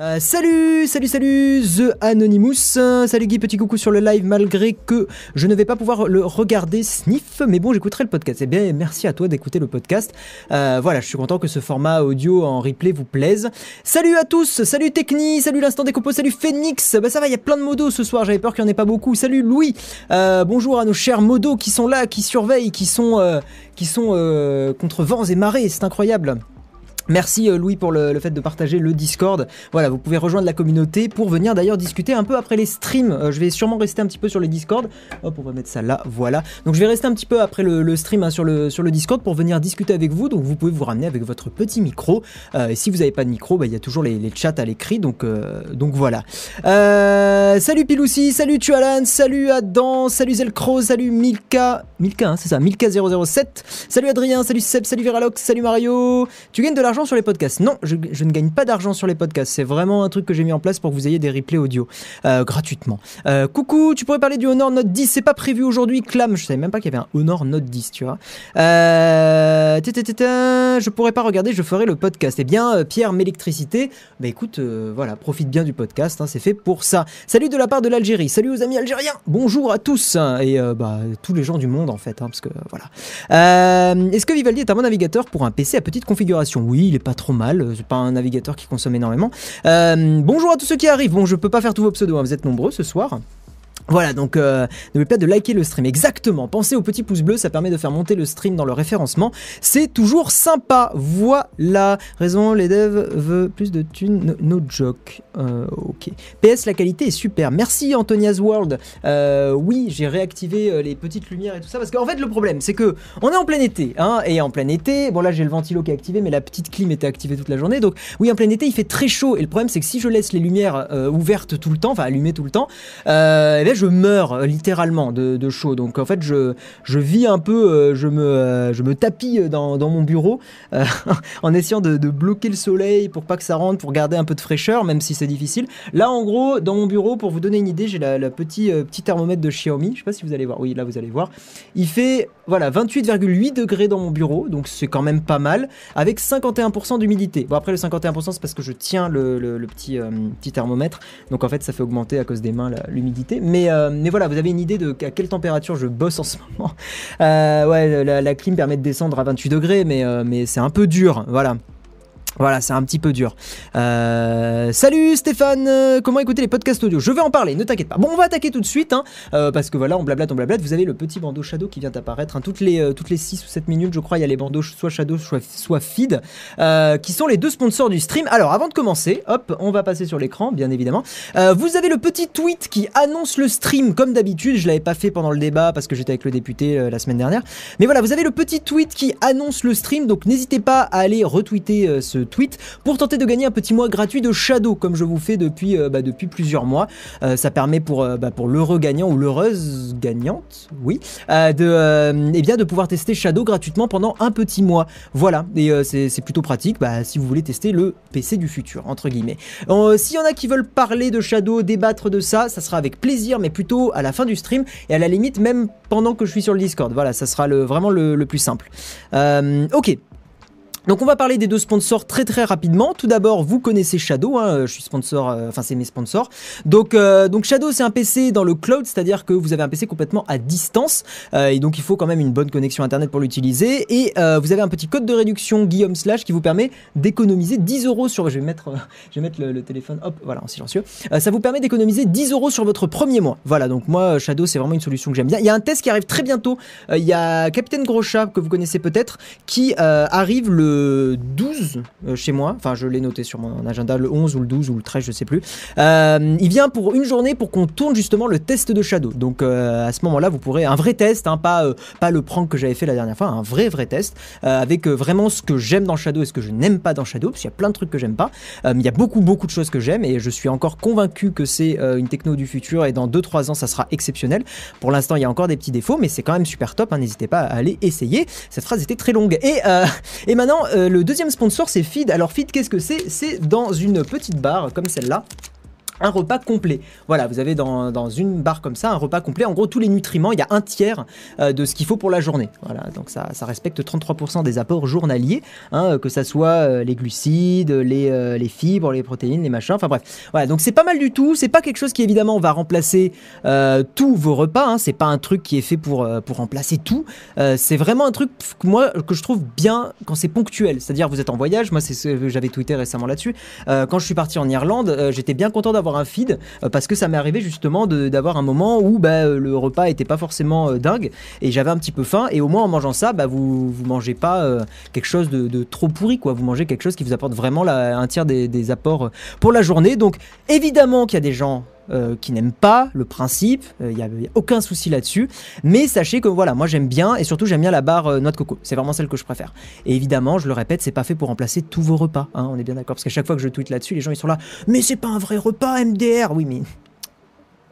Euh, salut, salut, salut, The Anonymous. salut Guy, petit coucou sur le live malgré que je ne vais pas pouvoir le regarder sniff, mais bon, j'écouterai le podcast. Eh bien, merci à toi d'écouter le podcast. Euh, voilà, je suis content que ce format audio en replay vous plaise. Salut à tous, salut Techni, salut l'instant des compos, salut Phoenix. Bah ça va, il y a plein de modos ce soir, j'avais peur qu'il n'y en ait pas beaucoup. Salut Louis, euh, bonjour à nos chers modos qui sont là, qui surveillent, qui sont, qui sont contre vents et marées, c'est incroyable. Merci euh, Louis pour le, fait de partager le Discord. Voilà, vous pouvez rejoindre la communauté pour venir d'ailleurs discuter un peu après les streams. Euh, je vais sûrement rester un petit peu sur le Discord. Hop, on va mettre ça là, voilà. Donc je vais rester un petit peu après le, stream hein, sur, le, Discord pour venir discuter avec vous. Donc vous pouvez vous ramener avec votre petit micro. Euh, et si vous n'avez pas de micro, bah, il y a toujours les, chats à l'écrit. Donc, donc voilà. salut Piloussi, salut Tualan, salut Adam, salut Zelcro, salut Milka. Milka, hein, c'est ça, Milka007. Salut Adrien, salut Seb, salut Viralox, salut Mario. Tu gagnes de l'argent sur les podcasts. Non, je, ne gagne pas d'argent sur les podcasts. C'est vraiment un truc que j'ai mis en place pour que vous ayez des replays audio euh, gratuitement. Euh, coucou, tu pourrais parler du Honor Note 10. C'est pas prévu aujourd'hui, Clam. Je savais même pas qu'il y avait un Honor Note 10, tu vois. Euh, je pourrais pas regarder, je ferai le podcast. Eh bien, euh, Pierre, m'électricité. Bah écoute, voilà, profite bien du podcast. Hein, c'est fait pour ça. Salut de la part de l'Algérie. Salut aux amis algériens. Bonjour à tous et bah tous les gens du monde en fait, hein, parce que voilà. Est-ce que Vivaldi est un bon navigateur pour un PC à petite configuration? Oui, il est pas trop mal. C'est pas un navigateur qui consomme énormément. Euh, bonjour à tous ceux qui arrivent. Bon, je peux pas faire tous vos pseudos, hein. vous êtes nombreux ce soir. Voilà, donc euh, n'oubliez pas de liker le stream. Exactement. Pensez au petit pouce bleu, ça permet de faire monter le stream dans le référencement. C'est toujours sympa. Voilà. Raison, les devs veulent plus de thunes. No, joke. Euh, ok. PS, la qualité est super. Merci Antonia's World. Euh, oui, j'ai réactivé les petites lumières et tout ça parce qu'en fait le problème c'est que on est en plein été, hein, et en plein été, bon là j'ai le ventilo qui est activé, mais la petite clim était activée toute la journée. Donc oui, en plein été il fait très chaud et le problème c'est que si je laisse les lumières ouvertes tout le temps, enfin allumées tout le temps, eh je meurs euh, littéralement de, chaud. Donc en fait, je, je vis un peu, euh, je me, euh, je me tapis dans, mon bureau en essayant de, bloquer le soleil pour pas que ça rentre, pour garder un peu de fraîcheur, même si c'est difficile. Là, en gros, dans mon bureau, pour vous donner une idée, j'ai la, petit, petit thermomètre de Xiaomi. Je sais pas si vous allez voir. Oui, là, vous allez voir. Il fait voilà 28,8 degrés dans mon bureau, donc c'est quand même pas mal, avec 51% d'humidité. Bon, après, le 51%, c'est parce que je tiens le, petit, petit thermomètre. Donc en fait, ça fait augmenter à cause des mains l'humidité. Mais euh, mais voilà, vous avez une idée de à quelle température je bosse en ce moment. Euh, ouais, la, clim permet de descendre à 28 degrés, euh, mais c'est un peu dur. Voilà. Voilà, c'est un petit peu dur. Euh, salut Stéphane, euh, comment écouter les podcasts audio? Je vais en parler, ne t'inquiète pas. Bon, on va attaquer tout de suite, hein, euh, parce que voilà, on blablate, on blablate. Vous avez le petit bandeau Shadow qui vient d'apparaître. Hein, toutes, les, toutes les 6 ou 7 minutes, je crois, il y a les bandeaux soit Shadow, soit, soit Feed, qui sont les deux sponsors du stream. Alors, avant de commencer, hop, on va passer sur l'écran, bien évidemment. vous avez le petit tweet qui annonce le stream, comme d'habitude. Je l'avais pas fait pendant le débat parce que j'étais avec le député la semaine dernière. Mais voilà, vous avez le petit tweet qui annonce le stream, donc n'hésitez pas à aller retweeter ce tweet pour tenter de gagner un petit mois gratuit de Shadow comme je vous fais depuis, euh, bah, depuis plusieurs mois. Euh, ça permet pour, euh, bah, pour l'heureux gagnant ou l'heureuse gagnante, oui, de, eh bien, de pouvoir tester Shadow gratuitement pendant un petit mois. Voilà, et c'est plutôt pratique bah, si vous voulez tester le PC du futur, entre guillemets. S'il y en a qui veulent parler de Shadow, débattre de ça, ça sera avec plaisir, mais plutôt à la fin du stream et à la limite même pendant que je suis sur le Discord. Voilà, ça sera vraiment le, le plus simple. ok, donc on va parler des deux sponsors très très rapidement. Tout d'abord, vous connaissez Shadow, hein, je suis sponsor, euh, enfin c'est mes sponsors. Donc, euh, Shadow c'est un PC dans le cloud, c'est-à-dire que vous avez un PC complètement à distance euh, et donc il faut quand même une bonne connexion internet pour l'utiliser. Et vous avez un petit code de réduction Guillaume Slash qui vous permet d'économiser 10 euros sur. Je vais mettre, le, téléphone, hop, voilà en silencieux. ça vous permet d'économiser 10 euros sur votre premier mois. Voilà, donc moi Shadow c'est vraiment une solution que j'aime bien. Il y a un test qui arrive très bientôt. il y a Capitaine Groschat que vous connaissez peut-être qui arrive le 12 euh, chez moi, enfin je l'ai noté sur mon agenda, le 11 ou le 12 ou le 13, je sais plus. Euh, il vient pour une journée pour qu'on tourne justement le test de Shadow. Donc euh, à ce moment-là, vous pourrez un vrai test, hein, pas, pas le prank que j'avais fait la dernière fois, un vrai vrai test avec vraiment ce que j'aime dans Shadow et ce que je n'aime pas dans Shadow, parce qu'il y a plein de trucs que j'aime pas. il y a beaucoup beaucoup de choses que j'aime et je suis encore convaincu que c'est une techno du futur et dans 2-3 ans ça sera exceptionnel. Pour l'instant, il y a encore des petits défauts, mais c'est quand même super top. Hein, n'hésitez pas à aller essayer. Cette phrase était très longue. Et, et maintenant, le deuxième sponsor, c'est Feed. Alors Feed, qu'est-ce que c'est? C'est dans une petite barre comme celle-là. Un repas complet. Voilà, vous avez dans, dans, une barre comme ça un repas complet. En gros, tous les nutriments, il y a un tiers euh, de ce qu'il faut pour la journée. Voilà, donc ça, ça respecte 33% des apports journaliers, hein, que ça soit euh, les glucides, les, euh, les, fibres, les protéines, les machins. Enfin bref, voilà, donc c'est pas mal du tout. C'est pas quelque chose qui évidemment va remplacer tous vos repas. Hein. C'est pas un truc qui est fait pour pour remplacer tout. c'est vraiment un truc que moi que je trouve bien quand c'est ponctuel. C'est-à-dire vous êtes en voyage. Moi, c'est ce j'avais tweeté récemment là-dessus. quand je suis parti en Irlande, j'étais bien content d'avoir un feed euh, parce que ça m'est arrivé justement d'avoir un moment où bah, euh, le repas était pas forcément euh, dingue et j'avais un petit peu faim et au moins en mangeant ça bah, vous vous mangez pas quelque chose de, trop pourri quoi. Vous mangez quelque chose qui vous apporte vraiment un tiers des, apports pour la journée. Donc évidemment qu'il y a des gens qui n'aiment pas le principe, il n'y a, aucun souci là-dessus. Mais sachez que voilà, moi j'aime bien et surtout j'aime bien la barre euh, noix de coco. C'est vraiment celle que je préfère. Et évidemment, je le répète, c'est pas fait pour remplacer tous vos repas. Hein, on est bien d'accord parce qu'à chaque fois que je tweete là-dessus, les gens ils sont là. Mais c'est pas un vrai repas MDR. Oui, mais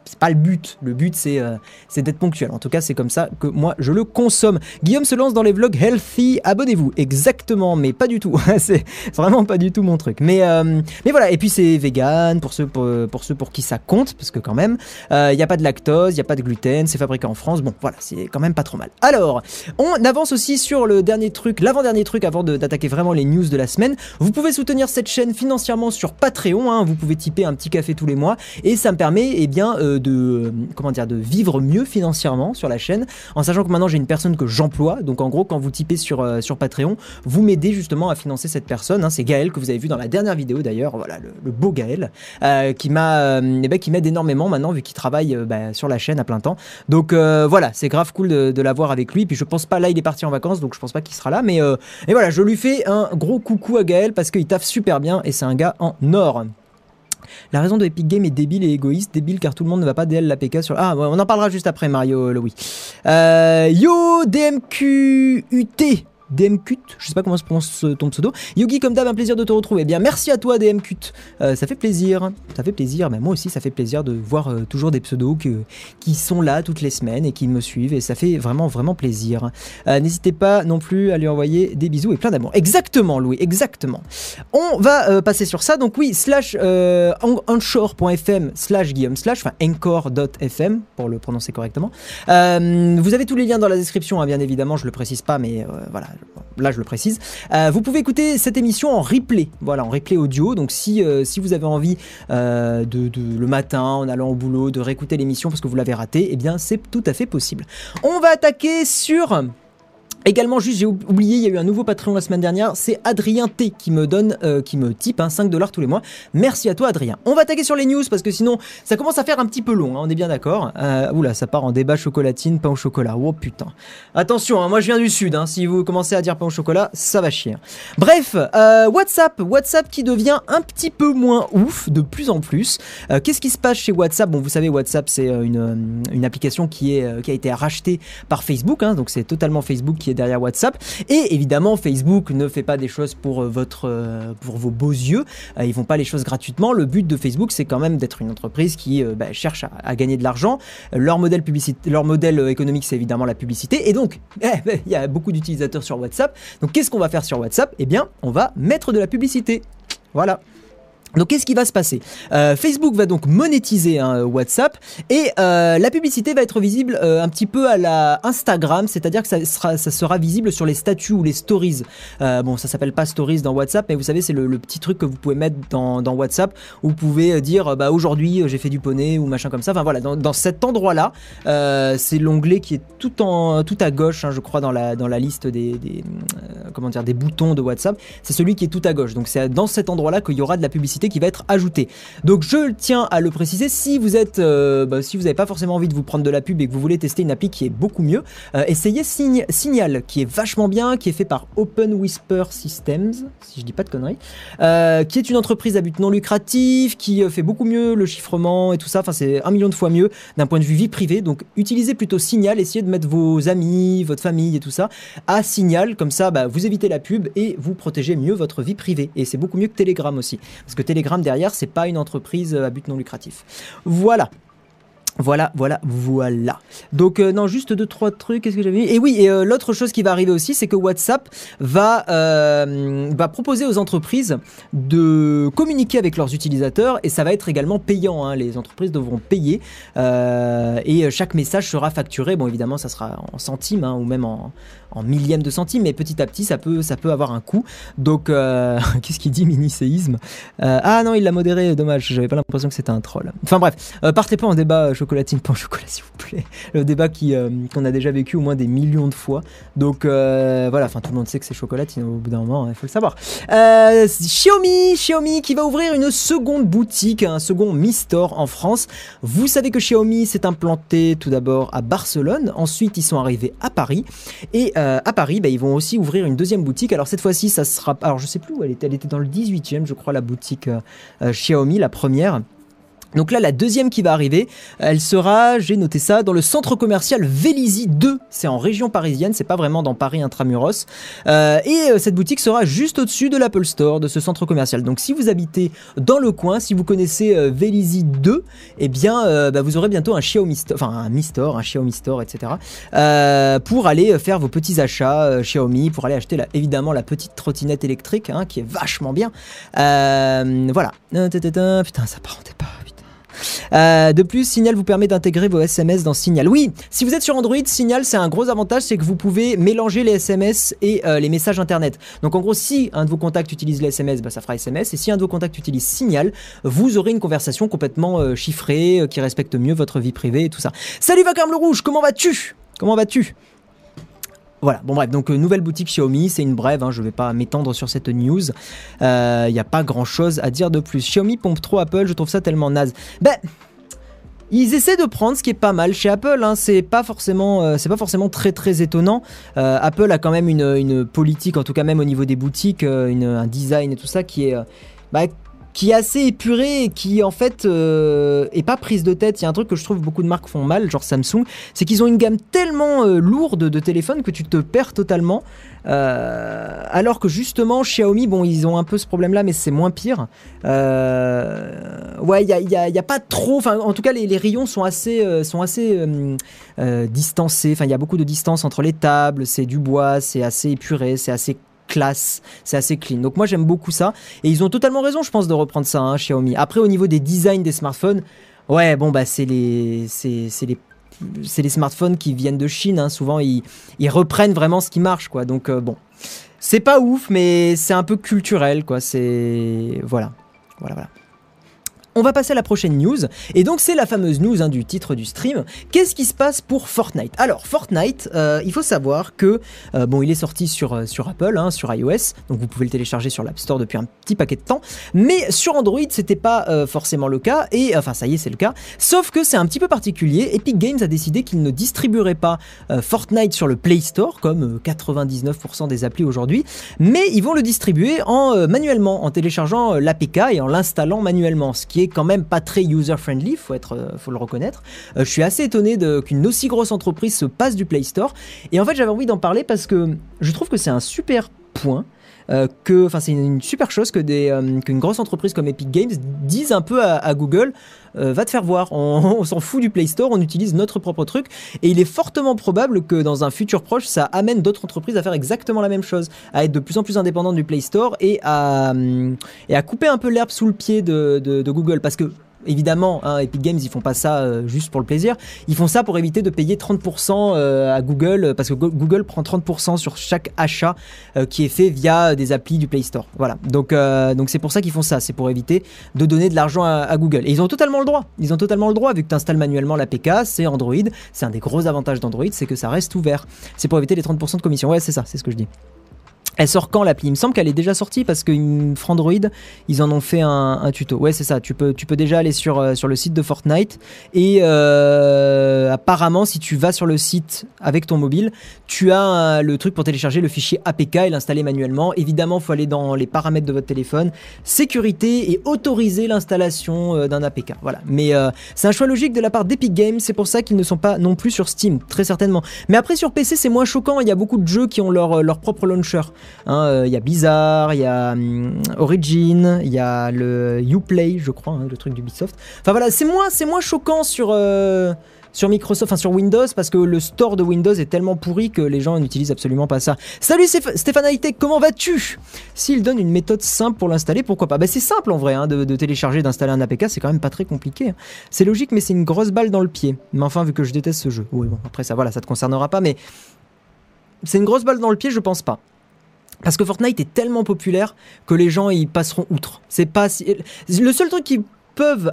c'est pas le but. Le but, euh, c'est d'être ponctuel. En tout cas, c'est comme ça que moi, je le consomme. Guillaume se lance dans les vlogs healthy. Abonnez-vous. Exactement, mais pas du tout. c'est vraiment pas du tout mon truc. Mais, euh, mais voilà. Et puis, c'est vegan pour ceux pour, ceux pour qui ça compte. Parce que quand même, il euh, n'y a pas de lactose, il n'y a pas de gluten. C'est fabriqué en France. Bon, voilà, c'est quand même pas trop mal. Alors, on avance aussi sur le dernier truc, l'avant-dernier truc avant d'attaquer vraiment les news de la semaine. Vous pouvez soutenir cette chaîne financièrement sur Patreon. Hein. Vous pouvez typer un petit café tous les mois. Et ça me permet, eh bien, de, comment dire, de vivre mieux financièrement sur la chaîne, en sachant que maintenant j'ai une personne que j'emploie. Donc en gros, quand vous typez sur, euh, Patreon, vous m'aidez justement à financer cette personne. Hein. C'est Gaël que vous avez vu dans la dernière vidéo d'ailleurs, voilà, le, beau Gaël, euh, qui euh, eh ben, qui m'aide énormément maintenant vu qu'il travaille bah, sur la chaîne à plein temps. Donc voilà, c'est grave cool de, de l'avoir avec lui. Puis je pense pas là, il est parti en vacances, donc je pense pas qu'il sera là. Mais et voilà, je lui fais un gros coucou à Gaël parce qu'il taffe super bien et c'est un gars en or. La raison de Epic Game est débile et égoïste. Débile car tout le monde ne va pas DL l'APK sur. Ah, on en parlera juste après, Mario Louis. Euh, yo, DMQUT. DMCUT, je sais pas comment se prononce ton pseudo. Yogi, comme d'hab, un plaisir de te retrouver. Eh bien, merci à toi, DMCUT. Euh, ça fait plaisir. Ça fait plaisir. Mais moi aussi, ça fait plaisir de voir euh, toujours des pseudos qui sont là toutes les semaines et qui me suivent. Et ça fait vraiment, vraiment plaisir. Euh, n'hésitez pas non plus à lui envoyer des bisous et plein d'amour. Exactement, Louis, exactement. On va passer sur ça. Donc, oui, slash onshore.fm slash Guillaume slash, enfin, encore.fm pour le prononcer correctement. vous avez tous les liens dans la description, hein, bien évidemment. Je le précise pas, mais voilà là je le précise. Euh, vous pouvez écouter cette émission en replay, voilà, en replay audio. Donc si, euh, vous avez envie euh, de, le matin, en allant au boulot, de réécouter l'émission parce que vous l'avez raté, eh bien c'est tout à fait possible. On va attaquer sur Également, juste, j'ai oublié, il y a eu un nouveau Patreon la semaine dernière. C'est Adrien T qui me donne, euh, qui me type hein, 5 dollars tous les mois. Merci à toi, Adrien. On va attaquer sur les news parce que sinon, ça commence à faire un petit peu long. Hein, on est bien d'accord. Euh, oula, ça part en débat chocolatine, pain au chocolat. Oh putain. Attention, hein, moi je viens du sud. Hein, si vous commencez à dire pain au chocolat, ça va chier. Bref, euh, WhatsApp, WhatsApp qui devient un petit peu moins ouf de plus en plus. Euh, qu'est-ce qui se passe chez WhatsApp? Bon, vous savez, WhatsApp c'est une, application qui a été rachetée par Facebook. Hein, donc c'est totalement Facebook qui derrière WhatsApp. Et évidemment, Facebook ne fait pas des choses pour, euh, votre, euh, pour vos beaux yeux. Euh, ils font pas les choses gratuitement. Le but de Facebook, c'est quand même d'être une entreprise qui bah, cherche à, gagner de l'argent. Leur modèle, publicité, leur modèle économique, c'est évidemment la publicité. Et donc, eh, il y a beaucoup d'utilisateurs sur WhatsApp. Donc, qu'est-ce qu'on va faire sur WhatsApp? Eh bien, on va mettre de la publicité. Voilà. Donc qu'est-ce qui va se passer? Euh, Facebook va donc monétiser hein, WhatsApp et euh, la publicité va être visible euh, un petit peu à la Instagram, c'est-à-dire que ça sera, visible sur les statuts ou les stories. bon, ça s'appelle pas stories dans WhatsApp, mais vous savez c'est le, petit truc que vous pouvez mettre dans, WhatsApp où vous pouvez dire bah aujourd'hui j'ai fait du poney ou machin comme ça. Enfin voilà, dans, cet endroit-là, c'est l'onglet qui est tout à gauche, hein, je crois dans la liste des comment dire des boutons de WhatsApp. C'est celui qui est tout à gauche. Donc c'est dans cet endroit-là qu'il y aura de la publicité qui va être ajoutée. Donc je tiens à le préciser, si vous êtes, euh, bah, si vous n'avez pas forcément envie de vous prendre de la pub et que vous voulez tester une appli qui est beaucoup mieux, euh, essayez Signal, qui est vachement bien, qui est fait par Open Whisper Systems, si je dis pas de conneries, euh, qui est une entreprise à but non lucratif, qui fait beaucoup mieux le chiffrement et tout ça. Enfin, c'est un million de fois mieux d'un point de vue vie privée. Donc utilisez plutôt Signal, essayez de mettre vos amis, votre famille et tout ça à Signal, comme ça, bah, vous évitez la pub et vous protégez mieux votre vie privée. Et c'est beaucoup mieux que Telegram aussi, parce que Telegram derrière, c'est pas une entreprise à but non lucratif. Voilà. Voilà, voilà, voilà. Donc euh, non, juste deux trois trucs. Qu'est-ce que j'avais mis? Et oui, et euh, l'autre chose qui va arriver aussi, c'est que WhatsApp va euh, va proposer aux entreprises de communiquer avec leurs utilisateurs et ça va être également payant. hein. Les entreprises devront payer et chaque message sera facturé. Bon, évidemment, ça sera en centimes hein, ou même en, en millième de centime, mais petit à petit, ça peut ça peut avoir un coût. Donc, qu'est-ce qu'il dit, mini séisme Ah non, il l'a modéré. Dommage, j'avais pas l'impression que c'était un troll. Enfin bref, partez pas en débat euh, chocolatine, pas en chocolat, s'il vous plaît. Le débat euh, qu'on a déjà vécu au moins des millions de fois. Donc euh, voilà, enfin tout le monde sait que c'est chocolatine au bout d'un moment, il faut le savoir. Euh, Xiaomi, Xiaomi qui va ouvrir une seconde boutique, un second Mi Store en France. Vous savez que Xiaomi s'est implanté tout d'abord à Barcelone, ensuite ils sont arrivés à Paris et à Paris, bah, ils vont aussi ouvrir une deuxième boutique. Alors cette fois-ci, ça sera, alors je sais plus où elle était, elle était dans le 18e, je crois, la boutique Xiaomi, la première. Donc là, la deuxième qui va arriver, elle sera, j'ai noté ça, dans le centre commercial Vélizy 2. C'est en région parisienne, c'est pas vraiment dans Paris intramuros. Euh, et euh, cette boutique sera juste au-dessus de l'Apple Store, de ce centre commercial. Donc si vous habitez dans le coin, si vous connaissez euh, Vélizy 2, eh bien, bah, vous aurez bientôt un Xiaomi Store, enfin un Mi Store, un Xiaomi Store, etc. pour aller faire vos petits achats Xiaomi, pour aller acheter évidemment la petite trottinette électrique, hein, qui est vachement bien. Voilà. Putain, ça parentait pas. Euh, de plus, Signal vous permet d'intégrer vos SMS dans Signal. Oui, si vous êtes sur Android, Signal, c'est un gros avantage, c'est que vous pouvez mélanger les SMS et euh, les messages Internet. Donc en gros, si un de vos contacts utilise les SMS, bah, ça fera SMS. Et si un de vos contacts utilise Signal, vous aurez une conversation complètement euh, chiffrée, qui respecte mieux votre vie privée et tout ça. Salut Vacarme le Rouge, comment vas-tu? Comment vas-tu? Voilà, bon bref, donc euh, nouvelle boutique Xiaomi, c'est une brève, hein, je vais pas m'étendre sur cette news. Il n'y a pas grand chose à dire de plus. Xiaomi pompe trop Apple, je trouve ça tellement naze. Ben, ils essaient de prendre ce qui est pas mal chez Apple. Hein. C'est pas forcément, euh, pas forcément très très étonnant. Euh, Apple a quand même une, une politique, en tout cas même au niveau des boutiques, euh, un design et tout ça qui est, euh, bah, qui est assez épuré et qui en fait euh, est pas prise de tête. Il y a un truc que je trouve beaucoup de marques font mal, genre Samsung, c'est qu'ils ont une gamme tellement euh, lourde de téléphones que tu te perds totalement. Euh, alors que justement Xiaomi, bon, ils ont un peu ce problème-là, mais c'est moins pire. Euh, ouais, il y a, y a- pas trop. Enfin, en tout cas, les, les rayons sont assez, sont assez distancés. Enfin, il y a beaucoup de distance entre les tables. C'est du bois, c'est assez épuré, c'est assez classe, c'est assez clean. Donc moi j'aime beaucoup ça et ils ont totalement raison, je pense, de reprendre ça, hein, Xiaomi. Après, au niveau des designs des smartphones, ouais, bon bah c'est les, c'est les c'est les smartphones qui viennent de Chine. hein. Souvent, ils, ils reprennent vraiment ce qui marche, quoi. Donc, euh, bon, c'est pas ouf, mais c'est un peu culturel, quoi. C'est voilà, voilà, voilà. On va passer à la prochaine news. Et donc, c'est la fameuse news hein, du titre du stream. Qu'est-ce qui se passe pour Fortnite? Alors, Fortnite, euh, il faut savoir que, euh, bon, il est sorti sur, euh, Apple, hein, sur iOS. Donc, vous pouvez le télécharger sur l'App Store depuis un petit paquet de temps. Mais sur Android, c'était pas forcément le cas. Et, enfin, ça y est, c'est le cas. Sauf que c'est un petit peu particulier. Epic Games a décidé qu'il ne distribuerait pas Fortnite sur le Play Store, comme euh, 99% des applis aujourd'hui. Mais ils vont le distribuer en, manuellement, en téléchargeant l'APK et en l'installant manuellement. Ce qui est quand même pas très user-friendly, faut, euh, faut le reconnaître. Euh, je suis assez étonné qu'une aussi grosse entreprise se passe du Play Store. Et en fait, j'avais envie d'en parler parce que je trouve que c'est un super point. euh, que, enfin, c'est une, super chose que des, qu'une grosse entreprise comme Epic Games dise un peu à Google, euh, va te faire voir, on, s'en fout du Play Store, on utilise notre propre truc, et il est fortement probable que dans un futur proche, ça amène d'autres entreprises à faire exactement la même chose, à être de plus en plus indépendantes du Play Store et à, hum, couper un peu l'herbe sous le pied de- de Google, parce que Évidemment, hein, Epic Games, ils font pas ça euh, juste pour le plaisir. Ils font ça pour éviter de payer 30% euh, à Google, euh, parce que Go- Google prend 30% sur chaque achat qui est fait via des applis du Play Store. Voilà. Donc, c'est pour ça qu'ils font ça. C'est pour éviter de donner de l'argent à, à Google. Et ils ont totalement le droit. Ils ont totalement le droit vu que tu installes manuellement l'APK. C'est Android. C'est un des gros avantages d'Android, c'est que ça reste ouvert. C'est pour éviter les 30% de commission. Ouais, c'est ça. C'est ce que je dis. Elle sort quand l'appli? Il me semble qu'elle est déjà sortie parce que Frandroid, ils en ont fait un, un tuto. Ouais, c'est ça. Tu peux, tu peux déjà aller sur, euh, sur le site de Fortnite et euh, apparemment, si tu vas sur le site avec ton mobile, tu as euh, le truc pour télécharger le fichier APK et l'installer manuellement. Évidemment, il faut aller dans les paramètres de votre téléphone, sécurité et autoriser l'installation euh, d'un APK. Voilà. Mais c'est un choix logique de la part d'Epic Games. C'est pour ça qu'ils ne sont pas non plus sur Steam, très certainement. Mais après, sur PC, c'est moins choquant. Il y a beaucoup de jeux qui ont leur, leur propre launcher. Hein, il y a Bizarre, il y a hum, Origin, il y a le Uplay, je crois, hein, le truc d'Ubisoft. Enfin voilà, c'est moins, c'est moins choquant sur sur Microsoft, enfin sur Windows, parce que le store de Windows est tellement pourri que les gens n'utilisent absolument pas ça. Salut Stéphane Hightech, comment vas-tu? S'il donne une méthode simple pour l'installer, pourquoi pas? Bah, C'est simple en vrai, hein, de, télécharger, d'installer un APK, c'est quand même pas très compliqué. Hein. C'est logique, mais c'est une grosse balle dans le pied. Mais enfin, vu que je déteste ce jeu. Bon, après ça, voilà, ça te concernera pas, mais c'est une grosse balle dans le pied, je pense pas. Parce que Fortnite est tellement populaire que les gens y passeront outre. C'est pas le seul truc qui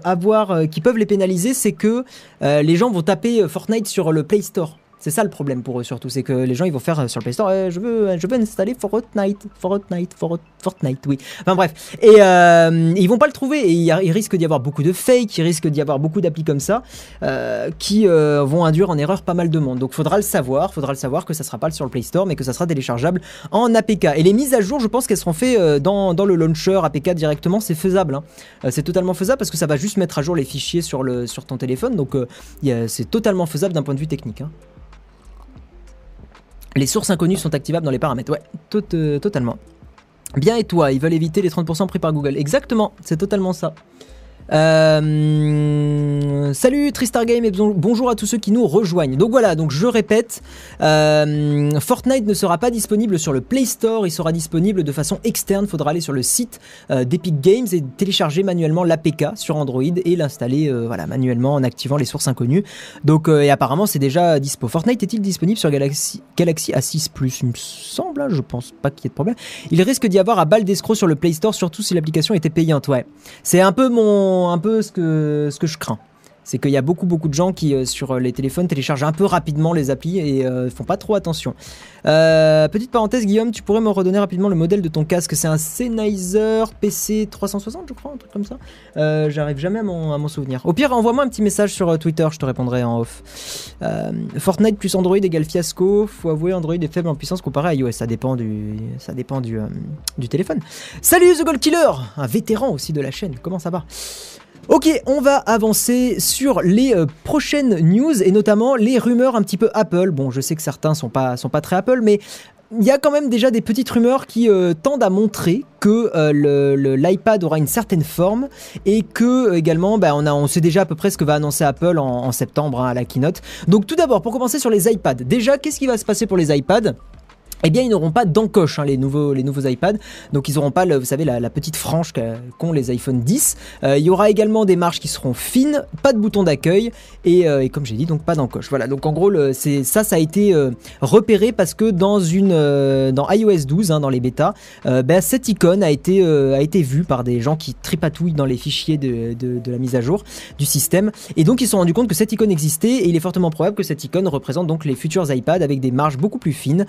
avoir, euh, qui peuvent les pénaliser, c'est que euh, les gens vont taper euh, Fortnite sur le Play Store. C'est ça le problème pour eux surtout, c'est que les gens ils vont faire sur le Play Store, je veux, je veux installer Fortnite, Fortnite, Fortnite, oui. Enfin bref, et ils vont pas le trouver et il, risque d'y avoir beaucoup de fake, il risque d'y avoir beaucoup d'applis comme ça qui vont induire en erreur pas mal de monde. Donc faudra le savoir, faudra le savoir que ça sera pas sur le Play Store, mais que ça sera téléchargeable en APK. Et les mises à jour, je pense qu'elles seront faites dans, le launcher APK directement, c'est faisable. Hein. c'est totalement faisable parce que ça va juste mettre à jour les fichiers sur ton téléphone, donc c'est totalement faisable d'un point de vue technique. Hein. Les sources inconnues sont activables dans les paramètres. Ouais, euh, totalement. Bien et toi, ils veulent éviter les 30% pris par Google. Exactement, c'est totalement ça. Euh, salut Tristar Game et bonjour à tous ceux qui nous rejoignent. Donc voilà, donc je répète, euh, Fortnite ne sera pas disponible sur le Play Store, il sera disponible de façon externe. Faudra aller sur le site euh, d'Epic Games et télécharger manuellement l'APK sur Android et l'installer voilà, manuellement en activant les sources inconnues. Donc et apparemment c'est déjà dispo. Fortnite est-il disponible sur Galaxy, Galaxy A6 Plus? Il me semble, hein, je pense pas qu'il y ait de problème. Il risque d'y avoir à balle d'escroc sur le Play Store, surtout si l'application était payante. Ouais, c'est un peu mon un peu ce que, ce que je crains. C'est qu'il y a beaucoup beaucoup de gens qui euh, sur les téléphones téléchargent un peu rapidement les applis et euh, font pas trop attention. Euh, petite parenthèse, Guillaume, tu pourrais me redonner rapidement le modèle de ton casque? C'est un Sennheiser PC 360, je crois, un truc comme ça. J'arrive jamais à m'en souvenir. Au pire, envoie-moi un petit message sur Twitter, je te répondrai en off. Fortnite plus Android égale fiasco. Faut avouer, Android est faible en puissance comparé à iOS. Ça dépend du, ça dépend du téléphone. Salut The Gold Killer, un vétéran aussi de la chaîne. Comment ça va? Ok, on va avancer sur les euh, prochaines news et notamment les rumeurs un petit peu Apple. Bon, je sais que certains sont pas sont pas très Apple, mais il y a quand même déjà des petites rumeurs qui euh, tendent à montrer que euh, l'iPad aura une certaine forme et que également bah, on, sait déjà à peu près ce que va annoncer Apple en, septembre hein, à la keynote. Donc tout d'abord, pour commencer sur les iPads, déjà qu'est-ce qui va se passer pour les iPads? Eh bien, ils n'auront pas d'encoche, hein, les, nouveaux, les nouveaux iPads. Donc, ils n'auront pas, le, vous savez, la, petite frange qu'ont les iPhone 10. Euh, il y aura également des marches qui seront fines, pas de bouton d'accueil et, euh, comme j'ai dit, donc pas d'encoche. Voilà. Donc, en gros, c'est ça, ça a été euh, repéré parce que dans une, dans iOS 12, hein, dans les bêtas, ben, cette icône a été, a été vue par des gens qui tripatouillent dans les fichiers de, de, la mise à jour du système. Et donc, ils se sont rendus compte que cette icône existait et il est fortement probable que cette icône représente donc les futurs iPads avec des marges beaucoup plus fines.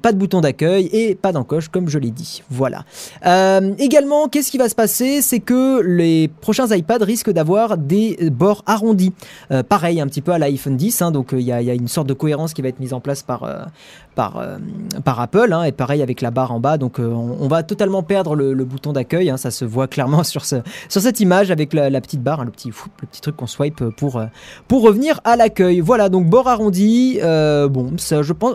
Pas de bouton d'accueil et pas d'encoche comme je l'ai dit. Voilà. Euh, également, qu'est-ce qui va se passer? C'est que les prochains iPads risquent d'avoir des bords arrondis. Euh, pareil, un petit peu à l'iPhone 10. Hein, donc il y, a une sorte de cohérence qui va être mise en place par, euh, Apple, hein, et pareil avec la barre en bas. Donc euh, on, va totalement perdre le, bouton d'accueil, hein, ça se voit clairement sur, ce, sur cette image avec la, petite barre, le, petit, le petit truc qu'on swipe pour, euh, revenir à l'accueil. Voilà, donc bord arrondi, bon,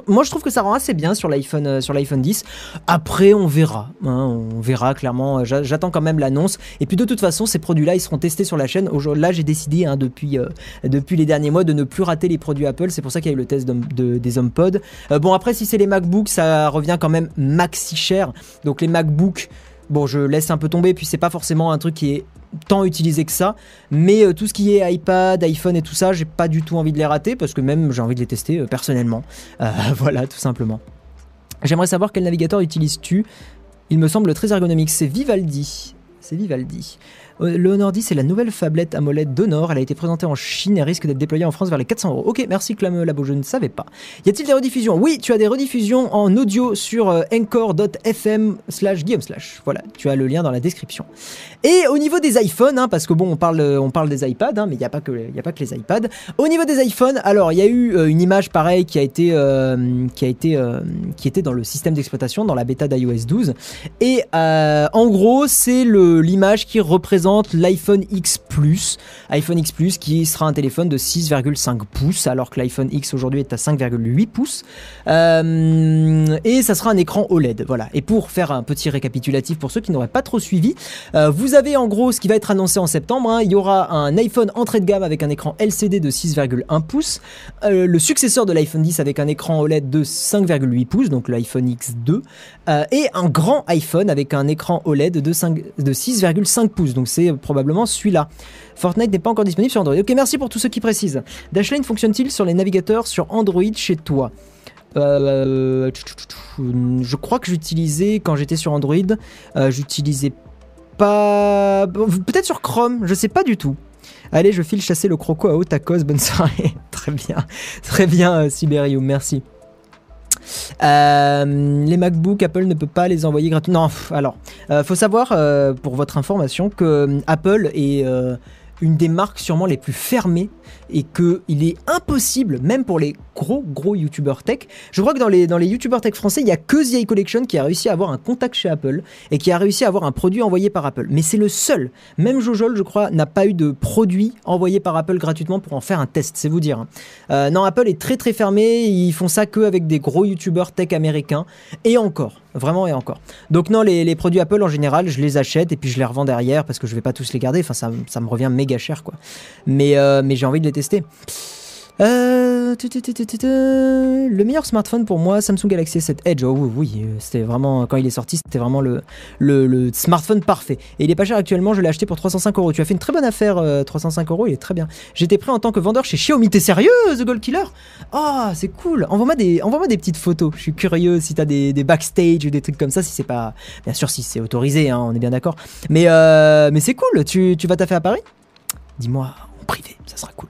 moi je trouve que ça rend assez bien sur l'iPhone sur l'iPhone 10. Après on verra, on verra clairement, j'attends quand même l'annonce. Et puis de toute façon, ces produits-là, ils seront testés sur la chaîne. Là, j'ai décidé depuis, depuis les derniers mois de ne plus rater les produits Apple, c'est pour ça qu'il y a eu le test de, des HomePod. bon après si c'est les MacBooks, ça revient quand même maxi cher. Donc les MacBooks, bon, je laisse un peu tomber, puis c'est pas forcément un truc qui est tant utilisé que ça. Mais euh, tout ce qui est iPad, iPhone et tout ça, j'ai pas du tout envie de les rater parce que même j'ai envie de les tester euh, personnellement. Euh, voilà, tout simplement. J'aimerais savoir quel navigateur utilises-tu? Il me semble très ergonomique. C'est Vivaldi. C'est Vivaldi. Euh, le Honor 10 c'est la nouvelle phablette AMOLED d'Honor. Elle a été présentée en Chine et risque d'être déployée en France vers les 400 euros. Ok, merci Clame Labo, je ne savais pas. Y a-t-il des rediffusions? Oui, tu as des rediffusions en audio sur euh, encore.fm slash guillaume slash. Voilà, tu as le lien dans la description. Et au niveau des iPhones, hein, parce que bon, on parle, on parle des iPads, hein, mais il n'y a, pas que, a pas que les iPads. Au niveau des iPhones, alors il y a eu euh, une image pareille qui a été, qui a été, qui était dans le système d'exploitation, dans la bêta d'iOS 12. Et en gros, c'est l'image qui représente l'iPhone X Plus. iPhone X Plus qui sera un téléphone de 6,5 pouces alors que l'iPhone X aujourd'hui est à 5,8 pouces. Euh, et ça sera un écran OLED. Voilà. Et pour faire un petit récapitulatif pour ceux qui n'auraient pas trop suivi, euh, vous avez en gros ce qui va être annoncé en septembre. Hein. Il y aura un iPhone entrée de gamme avec un écran LCD de 6,1 pouces, euh, le successeur de l'iPhone 10 avec un écran OLED de 5,8 pouces, donc l'iPhone X2, et un grand iPhone avec un écran OLED de, de 6,5 pouces. Donc c'est probablement celui-là. Fortnite n'est pas encore disponible sur Android. Ok, merci pour tous ceux qui précisent. Dashlane fonctionne-t-il sur les navigateurs sur Android chez toi euh, je crois que j'utilisais quand j'étais sur Android, euh, j'utilisais pas. Peut-être sur Chrome, je sais pas du tout. Allez, je file chasser le croco à haute cause. Bonne soirée. très bien, très bien, euh, Siberium, merci. Les MacBook, Apple ne peut pas les envoyer gratuitement. Non, alors, faut savoir, pour votre information, que Apple est une des marques sûrement les plus fermées et qu'il est impossible, même pour les gros gros youtubeurs tech, je crois que dans les, dans les youtubeurs tech français, il n'y a que The Collection qui a réussi à avoir un contact chez Apple et qui a réussi à avoir un produit envoyé par Apple. Mais c'est le seul. Même Jojol, je crois, n'a pas eu de produit envoyé par Apple gratuitement pour en faire un test, c'est vous dire. Hein. Euh, non, Apple est très très fermé, ils font ça que avec des gros youtubeurs tech américains. Et encore, vraiment et encore. Donc non, les, produits Apple en général, je les achète et puis je les revends derrière parce que je vais pas tous les garder, enfin ça, ça me revient méga cher quoi. Mais, euh, mais j'ai envie de les tester. Euh, le meilleur smartphone pour moi, Samsung Galaxy S7 Edge. Oh oui, euh, c'était vraiment quand il est sorti, c'était vraiment le, le, smartphone parfait. Et il est pas cher actuellement. Je l'ai acheté pour 305 euros. Tu as fait une très bonne affaire, 305 euros. Il est très bien. J'étais prêt en tant que vendeur chez Xiaomi. T'es sérieux, The Gold Killer? Ah, c'est cool. Envoie-moi des, envoie des petites photos. Je suis curieux si t'as des, des backstage ou des trucs comme ça. Si c'est pas, bien sûr, si c'est autorisé, hein, on est bien d'accord. Mais mais c'est cool. Tu, tu vas taffer à Paris? Dis-moi privé, ça sera cool.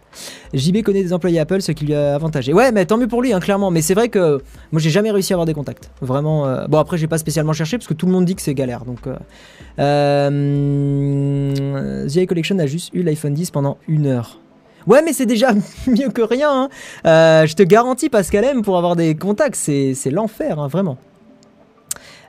JB connaît des employés Apple, ce qui lui a avantagé. Ouais, mais tant mieux pour lui, hein, clairement. Mais c'est vrai que moi, j'ai jamais réussi à avoir des contacts. Vraiment. Euh, bon, après, j'ai pas spécialement cherché parce que tout le monde dit que c'est galère. Donc, euh... euh... Collection a juste eu l'iPhone 10 pendant une heure. Ouais, mais c'est déjà mieux que rien. Hein. Euh, je te garantis, Pascal M, pour avoir des contacts, c'est l'enfer, hein, vraiment.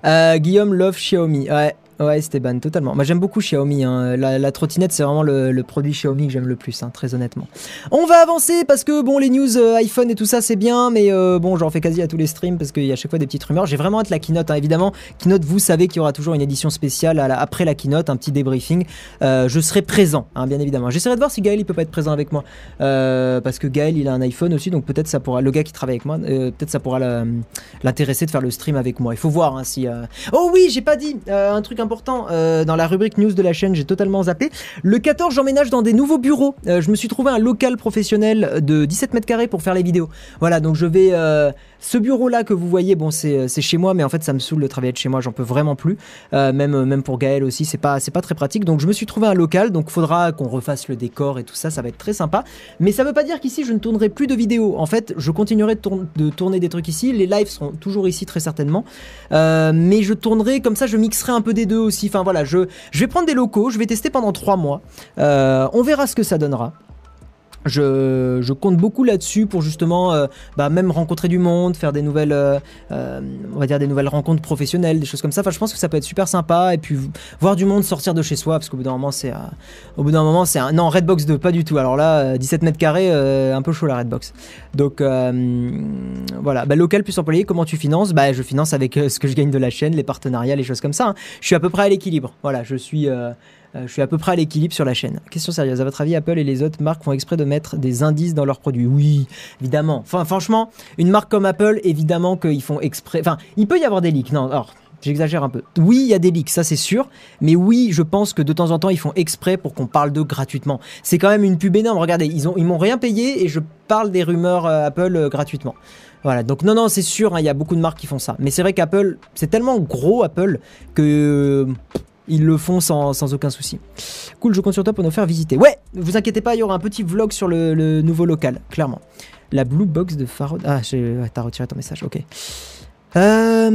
Guillaume love Xiaomi. Ouais, Ouais, Esteban, totalement. Moi, j'aime beaucoup Xiaomi. Hein. La, trottinette, c'est vraiment le, produit Xiaomi que j'aime le plus, hein, très honnêtement. On va avancer parce que, bon, les news euh, iPhone et tout ça, c'est bien, mais euh, bon, j'en fais quasi à tous les streams parce qu'il y a à chaque fois des petites rumeurs. J'ai vraiment hâte la keynote, hein. évidemment. Keynote, vous savez qu'il y aura toujours une édition spéciale après la keynote, un petit débriefing. Euh, je serai présent, bien évidemment. J'essaierai de voir si Gaël il peut pas être présent avec moi parce que Gaël il a un iPhone aussi, donc peut-être ça pourra, le gars qui travaille avec moi, peut-être ça pourra l'intéresser de faire le stream avec moi. Il faut voir si. Oh oui, j'ai pas dit un truc euh, dans la rubrique news de la chaîne, j'ai totalement zappé. Le 14, j'emménage dans des nouveaux bureaux. Euh, je me suis trouvé un local professionnel de 17 mètres carrés pour faire les vidéos. Voilà, donc je vais euh, ce bureau-là que vous voyez, bon, c'est chez moi, mais en fait, ça me saoule de travailler de chez moi, j'en peux vraiment plus. Euh, même, même pour Gaël aussi, c'est pas, pas très pratique. Donc, je me suis trouvé un local, donc faudra qu'on refasse le décor et tout ça, ça va être très sympa. Mais ça veut pas dire qu'ici, je ne tournerai plus de vidéos. En fait, je continuerai de, tourner des trucs ici. Les lives seront toujours ici, très certainement. Euh, mais je tournerai, comme ça, je mixerai un peu des deux aussi. Enfin, voilà, je, vais prendre des locaux, je vais tester pendant trois mois. Euh, on verra ce que ça donnera. Je, compte beaucoup là-dessus pour justement euh, bah, même rencontrer du monde, faire des nouvelles, euh, euh, on va dire des nouvelles rencontres professionnelles, des choses comme ça. Je pense que ça peut être super sympa et puis voir du monde sortir de chez soi parce qu'au bout d'un moment c'est, au bout d'un moment c'est un non Redbox 2 pas du tout. Alors là 17 mètres carrés, un peu chaud la Redbox. Donc voilà, bah, local plus employé, comment tu finances? Bah je finance avec ce que je gagne de la chaîne, les partenariats, les choses comme ça. Hein. Je suis à peu près à l'équilibre. Voilà, je suis je suis à peu près à l'équilibre sur la chaîne. Question sérieuse, à votre avis, Apple et les autres marques font exprès de mettre des indices dans leurs produits? Oui, évidemment. Enfin, franchement, une marque comme Apple, évidemment qu'ils font exprès. Enfin, il peut y avoir des leaks. Non, alors, J'exagère un peu. Oui, il y a des leaks, ça c'est sûr. Mais oui, je pense que de temps en temps, ils font exprès pour qu'on parle d'eux gratuitement. C'est quand même une pub énorme. Regardez, ils m'ont rien payé et je parle des rumeurs euh, Apple euh, gratuitement. Voilà. Donc non, non, c'est sûr. Hein, il y a beaucoup de marques qui font ça. Mais c'est vrai qu'Apple, c'est tellement gros Apple que ils le font sans, aucun souci. Cool, je compte sur toi pour nous faire visiter. Ouais, vous inquiétez pas, il y aura un petit vlog sur le, nouveau local, clairement. La blue box de Faro. Ah, t'as retiré ton message, ok. Euh,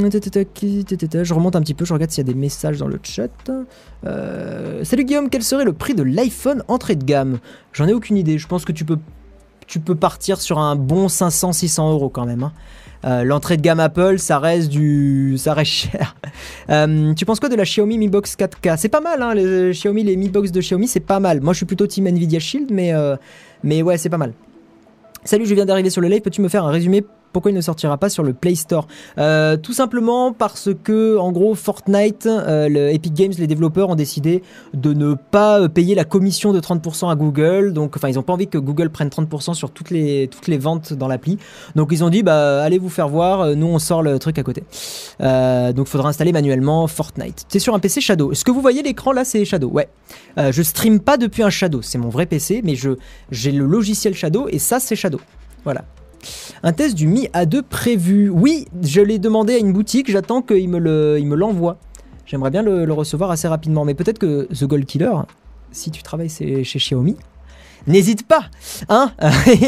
je remonte un petit peu, je regarde s'il y a des messages dans le chat. Euh, salut Guillaume, quel serait le prix de l'iPhone entrée de gamme? J'en ai aucune idée. Je pense que tu peux, tu peux partir sur un bon 500-600 euros quand même. Hein. L'entrée de gamme Apple, ça reste du, ça reste cher. tu penses quoi de la Xiaomi Mi Box 4K C'est pas mal, hein, les Xiaomi, les Mi Box de Xiaomi, c'est pas mal. Moi, je suis plutôt team Nvidia Shield, mais mais ouais, c'est pas mal. Salut, je viens d'arriver sur le live. Peux-tu me faire un résumé pourquoi il ne sortira pas sur le Play Store? Euh, Tout simplement parce que, en gros, Fortnite, euh, le Epic Games, les développeurs ont décidé de ne pas euh, payer la commission de 30% à Google. Donc, enfin, ils n'ont pas envie que Google prenne 30% sur toutes les, ventes dans l'appli. Donc, ils ont dit, bah, allez vous faire voir. Nous, on sort le truc à côté. donc, il faudra installer manuellement Fortnite. C'est sur un PC Shadow. Ce que vous voyez l'écran là, c'est Shadow? Ouais. je stream pas depuis un Shadow. C'est mon vrai PC, mais j'ai le logiciel Shadow et ça, c'est Shadow. Voilà. Un test du Mi A2 prévu. Oui, je l'ai demandé à une boutique, j'attends qu'il me l'envoie. J'aimerais bien le, recevoir assez rapidement, mais peut-être que The Gold Killer, si tu travailles chez Xiaomi, n'hésite pas, hein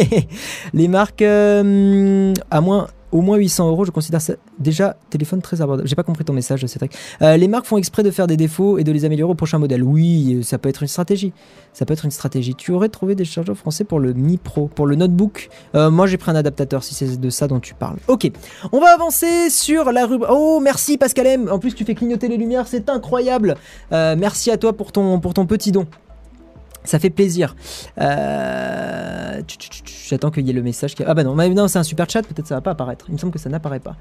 Les marques, euh, à moins au moins 800 euros, je considère ça déjà téléphone très abordable. J'ai pas compris ton message, Cédric. Euh, les marques font exprès de faire des défauts et de les améliorer au prochain modèle. Oui, ça peut être une stratégie. Ça peut être une stratégie. Tu aurais trouvé des chargeurs français pour le Mi Pro, pour le notebook. Euh, moi, j'ai pris un adaptateur si c'est de ça dont tu parles. Ok, on va avancer sur la rubrique. Oh, merci Pascal M. En plus, tu fais clignoter les lumières, c'est incroyable. Euh, merci à toi pour ton petit don. Ça fait plaisir. Euh... J'attends qu'il y ait le message. Ah bah non, non c'est un super chat, peut-être ça va pas apparaître. Il me semble que ça n'apparaît pas.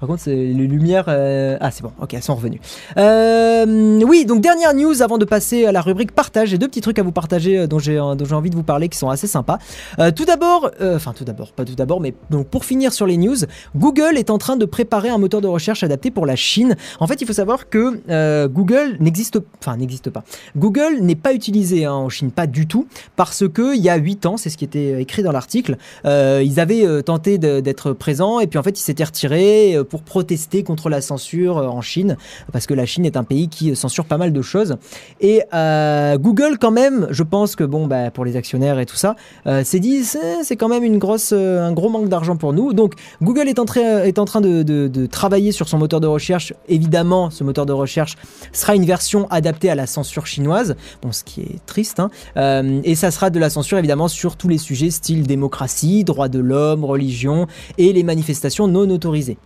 Par contre, les lumières. Euh, ah, c'est bon, ok, elles sont revenues. Euh, oui, donc dernière news avant de passer à la rubrique partage. J'ai deux petits trucs à vous partager dont j'ai envie de vous parler qui sont assez sympas. tout d'abord, enfin, tout d'abord, pas tout d'abord, mais donc pour finir sur les news, Google est en train de préparer un moteur de recherche adapté pour la Chine. En fait, il faut savoir que Google n'existe enfin, pas. Google n'est pas utilisé hein, en Chine, pas du tout, parce que il y a 8 ans, c'est ce qui était écrit dans l'article, ils avaient tenté d'être présents et puis en fait, ils s'étaient retirés pour protester contre la censure euh, en Chine, parce que la Chine est un pays qui censure pas mal de choses. Et euh, Google, quand même, je pense que bon, bah, pour les actionnaires et tout ça, euh, s'est dit c'est quand même une grosse, un gros manque d'argent pour nous. Donc Google est en, train, est en train de, travailler sur son moteur de recherche. Évidemment, ce moteur de recherche sera une version adaptée à la censure chinoise, bon, ce qui est triste. Hein. Et ça sera de la censure évidemment sur tous les sujets style démocratie, droits de l'homme, religion et les manifestations non autorisées.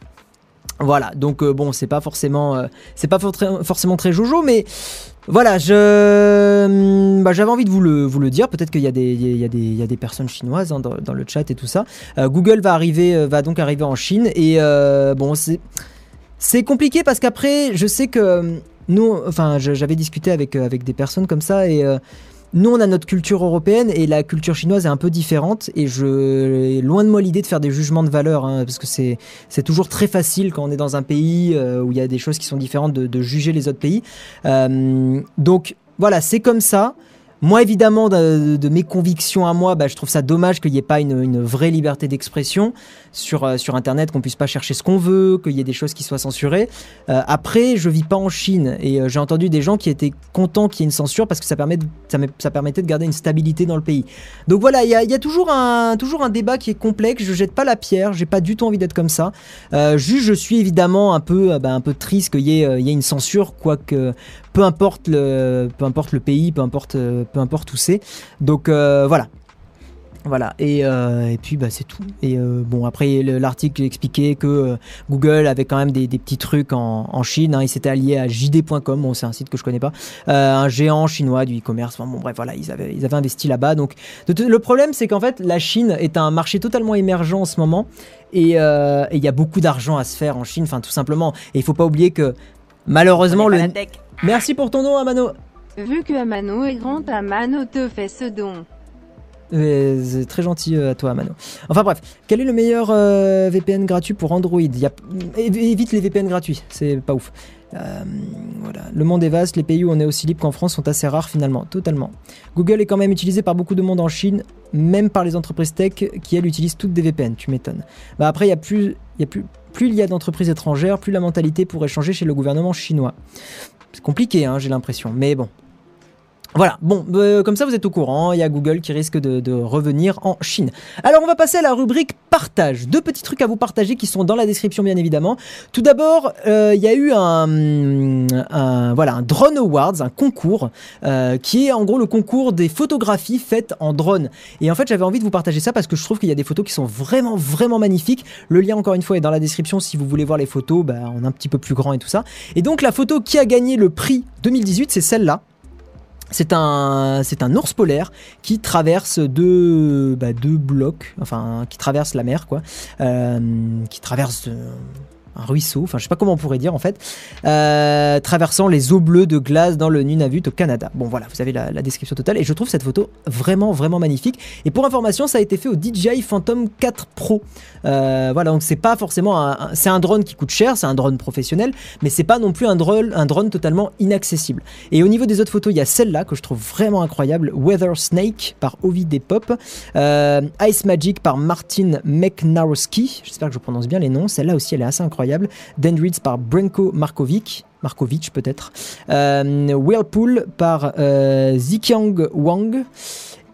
Voilà, donc euh, bon, c'est pas forcément, euh, c'est pas forcément très jojo, mais voilà, je, hum, bah, j'avais envie de vous le, vous le dire. Peut-être qu'il y a des, il y y a des personnes chinoises hein, dans, le chat et tout ça. Euh, Google va arriver, va donc arriver en Chine et bon, c'est, c'est compliqué parce qu'après, je sais que hum, nous, enfin, j'avais discuté avec avec des personnes comme ça et nous, on a notre culture européenne et la culture chinoise est un peu différente. Et je, loin de moi l'idée de faire des jugements de valeur, hein, parce que c'est c'est toujours très facile quand on est dans un pays euh, où il y a des choses qui sont différentes de, juger les autres pays. Euh, donc voilà, c'est comme ça. Moi, évidemment, de, mes convictions à moi, bah, je trouve ça dommage qu'il n'y ait pas une, vraie liberté d'expression sur, euh, sur Internet, qu'on puisse pas chercher ce qu'on veut, qu'il y ait des choses qui soient censurées. Euh, après, je vis pas en Chine et euh, j'ai entendu des gens qui étaient contents qu'il y ait une censure parce que ça, permet ça, permettait de garder une stabilité dans le pays. Donc voilà, il y a, toujours, un, toujours un débat qui est complexe. Je jette pas la pierre, j'ai pas du tout envie d'être comme ça. juste, je suis évidemment un peu, bah, un peu triste qu'il y, ait une censure, quoique peu importe le, peu importe le pays, peu importe, peu importe où c'est. Donc voilà. Voilà, et, euh, et puis bah, c'est tout. Et euh, bon, après l'article expliquait que Google avait quand même des, petits trucs en, Chine. Hein. il s'était allié à JD.com, bon, c'est un site que je connais pas, un géant chinois du e-commerce. bon, bref, voilà, ils avaient, ils avaient investi là-bas. Donc, le problème, c'est qu'en fait, la Chine est un marché totalement émergent en ce moment. Et il y a beaucoup d'argent à se faire en Chine, enfin, tout simplement. Et il faut pas oublier que malheureusement, le. Merci pour ton nom, Amano. Vu que Amano est grand, Amano te fait ce don. C'est très gentil euh, à toi, Amano. Enfin bref, quel est le meilleur euh, VPN gratuit pour Android? Y a... Évite les VPN gratuits, c'est pas ouf. Euh, voilà. Le monde est vaste, les pays où on est aussi libre qu'en France sont assez rares finalement, totalement. Google est quand même utilisé par beaucoup de monde en Chine, même par les entreprises tech qui elles utilisent toutes des VPN, tu m'étonnes. Bah après, y a plus, il y a plus, plus il y a d'entreprises étrangères, plus la mentalité pourrait changer chez le gouvernement chinois. C'est compliqué, hein, j'ai l'impression, mais bon. Voilà, bon, euh, comme ça vous êtes au courant, il y a Google qui risque de, revenir en Chine. Alors on va passer à la rubrique partage. Deux petits trucs à vous partager qui sont dans la description bien évidemment. Tout d'abord, euh, il y a eu un, un, voilà, un Drone Awards, un concours, euh, qui est en gros le concours des photographies faites en drone. Et en fait j'avais envie de vous partager ça parce que je trouve qu'il y a des photos qui sont vraiment vraiment magnifiques. Le lien encore une fois est dans la description si vous voulez voir les photos bah, en un petit peu plus grand et tout ça. Et donc la photo qui a gagné le prix 2018 c'est celle-là. C'est un, c'est ours polaire qui traverse deux, bah, deux blocs, enfin qui traverse la mer, quoi, euh, qui traverse euh, un ruisseau, enfin je sais pas comment on pourrait dire en fait, euh, traversant les eaux bleues de glace dans le Nunavut au Canada. Bon voilà, vous avez la, la, description totale et je trouve cette photo vraiment vraiment magnifique. Et pour information, ça a été fait au DJI Phantom 4 Pro. Euh, voilà, donc c'est pas forcément un, c'est un drone qui coûte cher, c'est un drone professionnel, mais c'est pas non plus un drone, un drone totalement inaccessible. Et au niveau des autres photos, il y a celle-là que je trouve vraiment incroyable, Weather Snake par Ovid Depop, euh, Ice Magic par Martin McNarowski, j'espère que je prononce bien les noms, celle-là aussi elle est assez incroyable, Dendrites par Branko Markovic, Markovic peut-être, euh, Whirlpool par euh, Wang,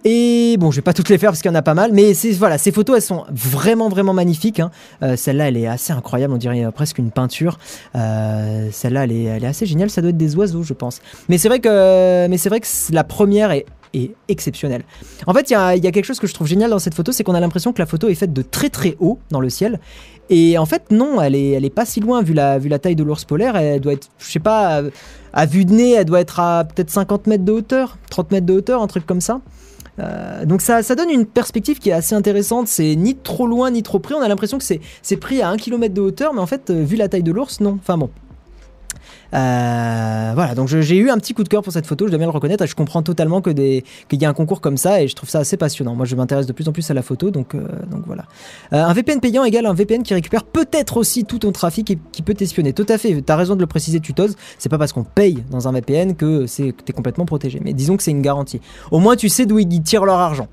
et bon, je vais pas toutes les faire parce qu'il y en a pas mal, mais voilà, ces photos elles sont vraiment vraiment magnifiques. Hein. Euh, Celle-là, elle est assez incroyable, on dirait euh, presque une peinture. Euh, Celle-là, elle est, assez géniale. Ça doit être des oiseaux, je pense. Mais c'est vrai que, mais c'est vrai que la première est exceptionnelle. En fait, il y a, quelque chose que je trouve génial dans cette photo, c'est qu'on a l'impression que la photo est faite de très très haut dans le ciel. Et en fait, non, elle est, pas si loin vu la, taille de l'ours polaire. Elle doit être, je sais pas, à vue de nez, elle doit être à peut-être 50 mètres de hauteur, 30 mètres de hauteur, un truc comme ça. Euh, donc ça, donne une perspective qui est assez intéressante. C'est ni trop loin ni trop près. On a l'impression que c'est pris à 1 km de hauteur, mais en fait, euh, vu la taille de l'ours, non. Enfin bon. Euh, voilà, donc j'ai eu un petit coup de cœur pour cette photo, je dois bien le reconnaître. Je comprends totalement que des qu'il y ait un concours comme ça et je trouve ça assez passionnant. Moi, je m'intéresse de plus en plus à la photo, donc euh, voilà. Euh, un VPN payant égale un VPN qui récupère peut-être aussi tout ton trafic et qui peut t'espionner. Tout à fait, t'as raison de le préciser, Tutos. C'est pas parce qu'on paye dans un VPN que c'est t'es complètement protégé. Mais disons que c'est une garantie. Au moins, tu sais d'où ils tirent leur argent.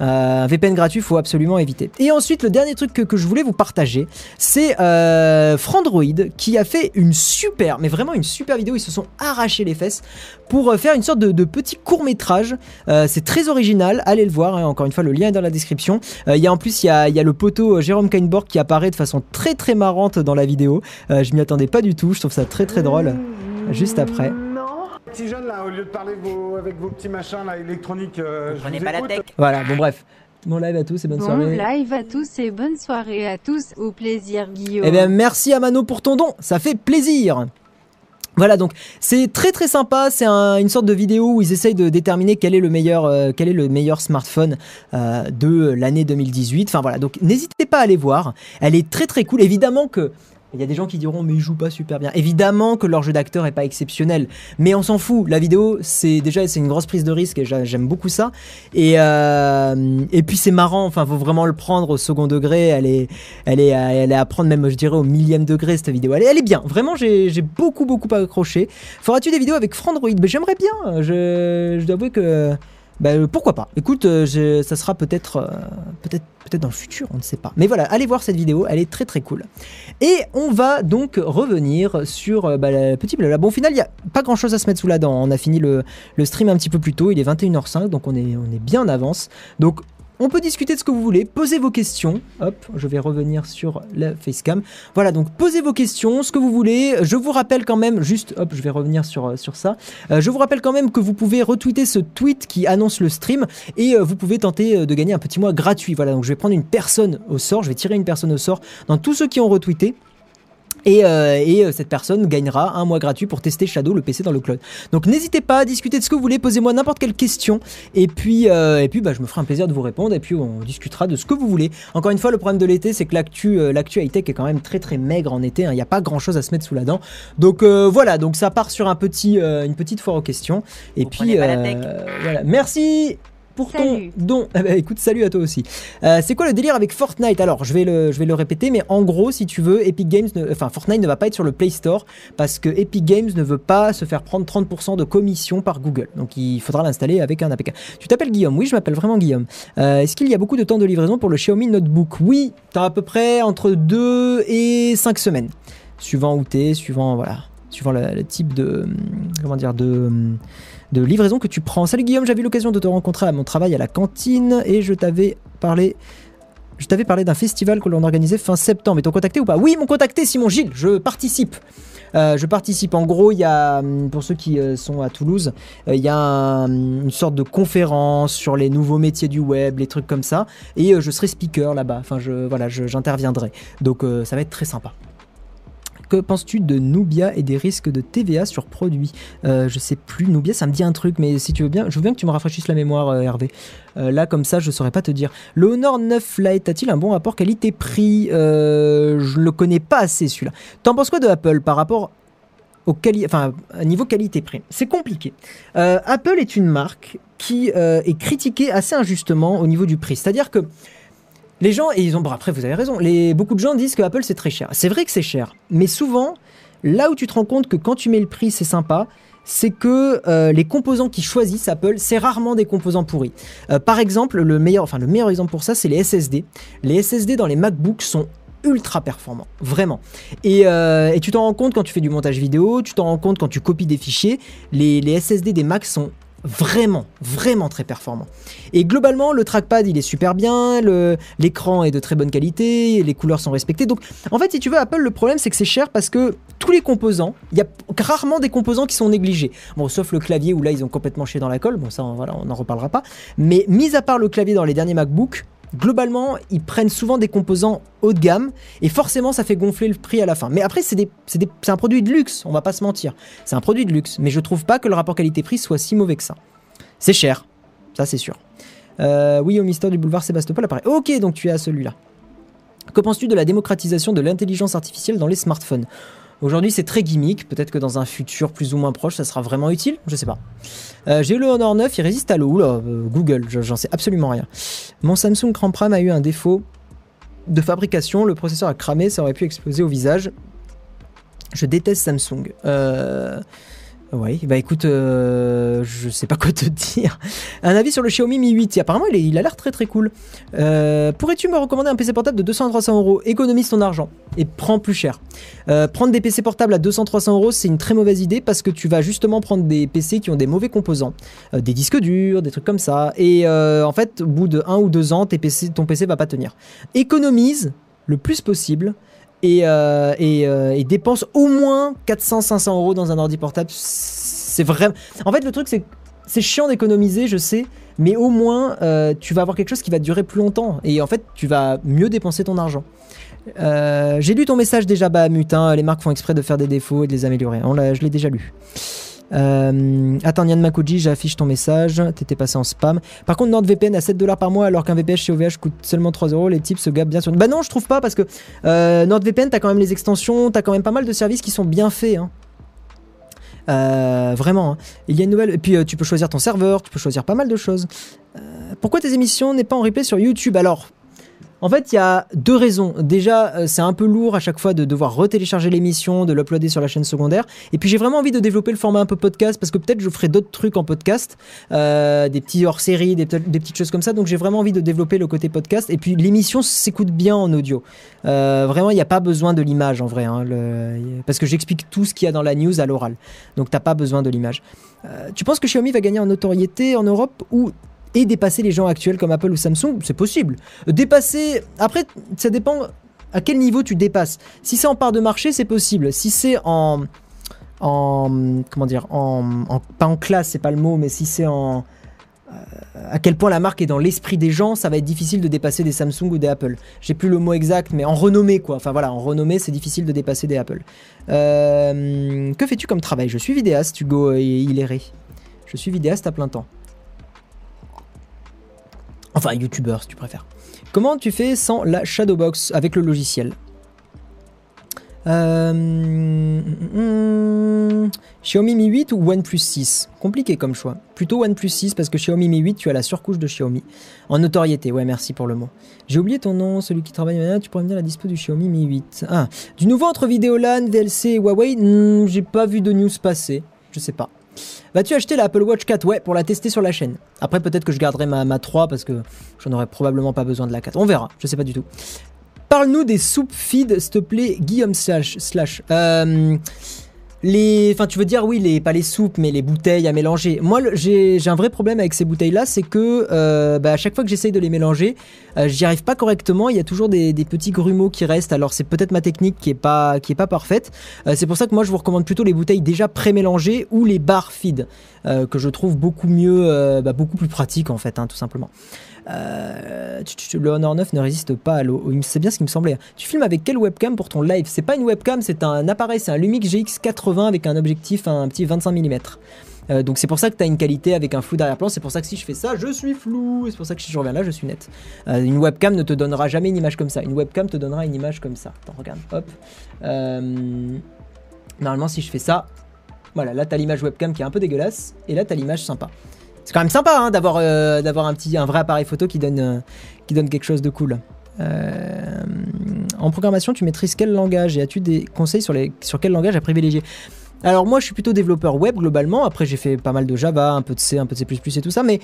Euh, un VPN gratuit, faut absolument éviter. Et ensuite, le dernier truc que, je voulais vous partager, c'est euh, Frandroid qui a fait une super, mais vraiment une super vidéo. Ils se sont arrachés les fesses pour euh, faire une sorte de, petit court métrage. C'est très original, allez le voir. Hein, encore une fois, le lien est dans la description. Il y a en plus, il y a, il y a le poteau Jérôme Kainborg qui apparaît de façon très très marrante dans la vidéo. je m'y attendais pas du tout. Je trouve ça très très drôle. Juste après petits jeunes là, au lieu de parler vos, avec vos petits machins là électroniques, euh, je prenez pas écoute. la tech. Voilà, bon bref. Bon live à tous et bonne bon soirée. Bon live à tous et bonne soirée à tous. Au plaisir Guillaume. Eh bien merci à Mano pour ton don, ça fait plaisir. Voilà donc c'est très très sympa, c'est un, une sorte de vidéo où ils essayent de déterminer quel est le meilleur, euh, quel est le meilleur smartphone euh, de l'année 2018. Enfin voilà, donc n'hésitez pas à aller voir, elle est très très cool. Évidemment que il y a des gens qui diront mais ils jouent pas super bien. Évidemment que leur jeu d'acteur est pas exceptionnel, mais on s'en fout. La vidéo, c'est déjà c'est une grosse prise de risque et j'aime beaucoup ça. Et euh, et puis c'est marrant. Enfin, faut vraiment le prendre au second degré. Elle est elle à prendre même je dirais au millième degré cette vidéo. Elle est, bien. Vraiment, j'ai beaucoup beaucoup accroché. Feras-tu des vidéos avec Frandroid? Ben, J'aimerais bien. Je, je dois avouer que bah, pourquoi pas Écoute, euh, ça sera peut-être euh, peut-être peut-être dans le futur, on ne sait pas. Mais voilà, allez voir cette vidéo, elle est très très cool. Et on va donc revenir sur euh, bah, le petit blabla. Bon, au final, il n'y a pas grand-chose à se mettre sous la dent. On a fini le, le, stream un petit peu plus tôt, il est 21h05, donc on est, on est bien en avance. Donc on peut discuter de ce que vous voulez, posez vos questions. Hop, je vais revenir sur la facecam. Voilà, donc posez vos questions, ce que vous voulez. Je vous rappelle quand même, juste, hop, je vais revenir sur, sur ça. Euh, je vous rappelle quand même que vous pouvez retweeter ce tweet qui annonce le stream et euh, vous pouvez tenter de gagner un petit mois gratuit. Voilà, donc je vais prendre une personne au sort, je vais tirer une personne au sort dans tous ceux qui ont retweeté. Et, euh, et, cette personne gagnera un mois gratuit pour tester Shadow, le PC dans le cloud. Donc n'hésitez pas à discuter de ce que vous voulez, posez-moi n'importe quelle question, et puis, euh, et puis bah, je me ferai un plaisir de vous répondre, et puis on discutera de ce que vous voulez. Encore une fois, le problème de l'été, c'est que l'actu, euh, l'actu high-tech est quand même très très maigre en été, il hein. n'y a pas grand-chose à se mettre sous la dent. Donc euh, voilà, donc ça part sur un petit, une petite foire aux questions. Et vous puis voilà, merci pour salut. ton don. Eh ben, écoute, salut à toi aussi. Euh, c'est quoi le délire avec Fortnite? Alors, je vais, le, je vais le répéter, mais en gros, si tu veux, Epic Games, ne, enfin Fortnite ne va pas être sur le Play Store parce que Epic Games ne veut pas se faire prendre 30% de commission par Google. Donc, il faudra l'installer avec un APK. Tu t'appelles Guillaume? Oui, je m'appelle vraiment Guillaume. Euh, Est-ce qu'il y a beaucoup de temps de livraison pour le Xiaomi Notebook? Oui, tu as à peu près entre 2 et 5 semaines, suivant où tu es, suivant voilà, suivant le, le, type de comment dire de de livraison que tu prends. Salut Guillaume, j'avais eu l'occasion de te rencontrer à mon travail à la cantine et je t'avais parlé. Je t'avais parlé d'un festival que l'on organisait fin septembre. Ils t'ont contacté ou pas? Oui, m'ont contacté, Simon Gilles. Je participe. Euh, je participe. En gros, il y a, hum, pour ceux qui euh, sont à Toulouse, euh, il y a un- une sorte de conférence sur les nouveaux métiers du web, les trucs comme ça. Et je serai speaker là-bas. Enfin, je, voilà, j'interviendrai. Donc, ça va être très sympa. Que penses-tu de Nubia et des risques de TVA sur produits? Euh, Je sais plus, Nubia, ça me dit un truc, mais si tu veux bien, je veux bien que tu me rafraîchisses la mémoire, euh, Hervé. Euh, là, comme ça, je saurais pas te dire. Le Honor 9 Lite a-t-il un bon rapport qualité-prix? Je le connais pas assez celui-là. T'en penses quoi de Apple par rapport au enfin, niveau qualité-prix? C'est compliqué. Apple est une marque qui est critiquée assez injustement au niveau du prix. C'est-à-dire que les gens, et ils ont, bon après vous avez raison, les, beaucoup de gens disent que Apple c'est très cher. C'est vrai que c'est cher, mais souvent, là où tu te rends compte que quand tu mets le prix c'est sympa, c'est que euh, les composants qui choisissent Apple, c'est rarement des composants pourris. Euh, par exemple, le meilleur, exemple pour ça, c'est les SSD. Les SSD dans les MacBooks sont ultra performants, vraiment. Et, euh, et tu t'en rends compte quand tu fais du montage vidéo, tu t'en rends compte quand tu copies des fichiers. Les, les SSD des Macs sont vraiment, vraiment très performants. Et globalement, le trackpad, il est super bien, l'écran est de très bonne qualité, les couleurs sont respectées. Donc, en fait, si tu veux, Apple, le problème, c'est que c'est cher parce que tous les composants, il y a rarement des composants qui sont négligés. Bon, sauf le clavier où là, ils ont complètement chié dans la colle. Bon, ça, on- voilà, on n'en reparlera pas. Mais mis à part le clavier dans les derniers MacBook, globalement, ils prennent souvent des composants haut de gamme et forcément, ça fait gonfler le prix à la fin. Mais après, c'est un produit de luxe, on va pas se mentir. C'est un produit de luxe, mais je trouve pas que le rapport qualité-prix soit si mauvais que ça. C'est cher, ça c'est sûr. Euh, oui, au mystère du boulevard Sébastopol apparaît. Ok, donc tu es à celui-là. Que penses-tu de la démocratisation de l'intelligence artificielle dans les smartphones? Aujourd'hui, c'est très gimmick. Peut-être que dans un futur plus ou moins proche, ça sera vraiment utile. Je sais pas. Euh, J'ai eu le Honor 9, il résiste à l'eau. Oula, euh, Google, je- j'en sais absolument rien. Mon Samsung Grand Prime a eu un défaut de fabrication. Le processeur a cramé, ça aurait pu exploser au visage. Je déteste Samsung. Euh... Oui, bah écoute, euh, je sais pas quoi te dire. Un avis sur le Xiaomi Mi 8. Apparemment, il, a l'air très très cool. Euh, Pourrais-tu me recommander un PC portable de 200 à 300 euros? Économise ton argent et prends plus cher. Euh, prendre des PC portables à 200-300 euros, c'est une très mauvaise idée parce que tu vas justement prendre des PC qui ont des mauvais composants, des disques durs, des trucs comme ça. Et en fait, au bout de 1 ou 2 ans, ton PC va pas tenir. Économise le plus possible et, euh, et, euh, et dépense au moins 400-500 euros dans un ordi portable. C'est vraiment. En fait, le truc, c'est c'est chiant d'économiser, je sais, mais au moins euh, tu vas avoir quelque chose qui va durer plus longtemps et en fait, tu vas mieux dépenser ton argent. Euh, J'ai lu ton message déjà, bah mutin. Les marques font exprès de faire des défauts et de les améliorer. On je l'ai déjà lu. Euh, attends, Yann Makuji, j'affiche ton message. T'étais passé en spam. Par contre, NordVPN à 7 dollars par mois alors qu'un VPN chez OVH coûte seulement 3 euros. Les types se gabent bien sur. Bah non, je trouve pas parce que euh, NordVPN, t'as quand même les extensions, t'as quand même pas mal de services qui sont bien faits. hein. Euh, vraiment, hein. il y a une nouvelle. Et puis tu peux choisir ton serveur, tu peux choisir pas mal de choses. Pourquoi tes émissions n'est pas en replay sur YouTube? Alors, en fait, il y a deux raisons. Déjà, euh, c'est un peu lourd à chaque fois de devoir retélécharger l'émission, de l'uploader sur la chaîne secondaire. Et puis j'ai vraiment envie de développer le format un peu podcast parce que peut-être je ferai d'autres trucs en podcast, euh, des petits hors-série, des, pe- des petites choses comme ça. Donc j'ai vraiment envie de développer le côté podcast. Et puis l'émission s'écoute bien en audio. Euh, vraiment, il n'y a pas besoin de l'image en vrai, hein, parce que j'explique tout ce qu'il y a dans la news à l'oral. Donc t'as pas besoin de l'image. Tu penses que Xiaomi va gagner en notoriété en Europe ou et dépasser les gens actuels comme Apple ou Samsung C'est possible. Dépasser. Après, ça dépend à quel niveau tu dépasses. Si c'est en part de marché, c'est possible. Si c'est en. En. Comment dire en, en- Pas en classe, c'est pas le mot, mais si c'est en. euh, à quel point la marque est dans l'esprit des gens, ça va être difficile de dépasser des Samsung ou des Apple. J'ai plus le mot exact, mais en renommée, quoi. Enfin voilà, en renommée, c'est difficile de dépasser des Apple. Euh, que fais-tu comme travail? Je suis vidéaste, Hugo Hiléré. Je suis vidéaste à plein temps. Enfin, youtubeur, si tu préfères. Comment tu fais sans la Shadowbox avec le logiciel? Euh, Xiaomi Mi 8 ou OnePlus 6 Compliqué comme choix. Plutôt OnePlus 6 parce que Xiaomi Mi 8, tu as la surcouche de Xiaomi. En notoriété, ouais, merci pour le mot. J'ai oublié ton nom, celui qui travaille maintenant, tu pourrais me dire la dispo du Xiaomi Mi 8. Ah, du nouveau entre Vidéolan, VLC et Huawei Hmm, J'ai pas vu de news passer. Je sais pas. Vas-tu acheter la Apple Watch 4 Ouais, pour la tester sur la chaîne. Après, peut-être que je garderai ma, ma 3 parce que j'en aurais probablement pas besoin de la 4. On verra, je sais pas du tout. Parle-nous des soupes feed, s'il te plaît, Guillaume Slash. slash. Euh, Les, enfin, tu veux dire oui, les pas les soupes, mais les bouteilles à mélanger. Moi, j'ai un vrai problème avec ces bouteilles-là, c'est que euh, bah, à chaque fois que j'essaye de les mélanger, euh, j'y arrive pas correctement. Il y a toujours des, petits grumeaux qui restent. Alors c'est peut-être ma technique qui est pas qui est pas parfaite. Euh, c'est pour ça que moi je vous recommande plutôt les bouteilles déjà pré-mélangées ou les bar feed euh, que je trouve beaucoup mieux, bah, beaucoup plus pratique en fait, hein, tout simplement. Euh, le Honor 9 ne résiste pas à l'eau. C'est bien ce qui me semblait. Tu filmes avec quelle webcam pour ton live? C'est pas une webcam, c'est un appareil, c'est un Lumix GX80 avec un objectif, un petit 25 mm. Euh, donc c'est pour ça que tu as une qualité avec un flou d'arrière-plan. C'est pour ça que si je fais ça, je suis flou. C'est pour ça que si je reviens là, je suis net. Euh, une webcam ne te donnera jamais une image comme ça. Une webcam te donnera une image comme ça. Attends, regarde. Hop. Normalement, si je fais ça, voilà, là, tu as l'image webcam qui est un peu dégueulasse. Et là, tu as l'image sympa. C'est quand même sympa hein, d'avoir euh, d'avoir un petit un vrai appareil photo qui donne euh, qui donne quelque chose de cool. Euh, en programmation, tu maîtrises quel langage et as-tu des conseils sur les sur quel langage à privilégier? Alors moi, je suis plutôt développeur web globalement. Après, j'ai fait pas mal de Java, un peu de C, un peu de C++ et tout ça, mais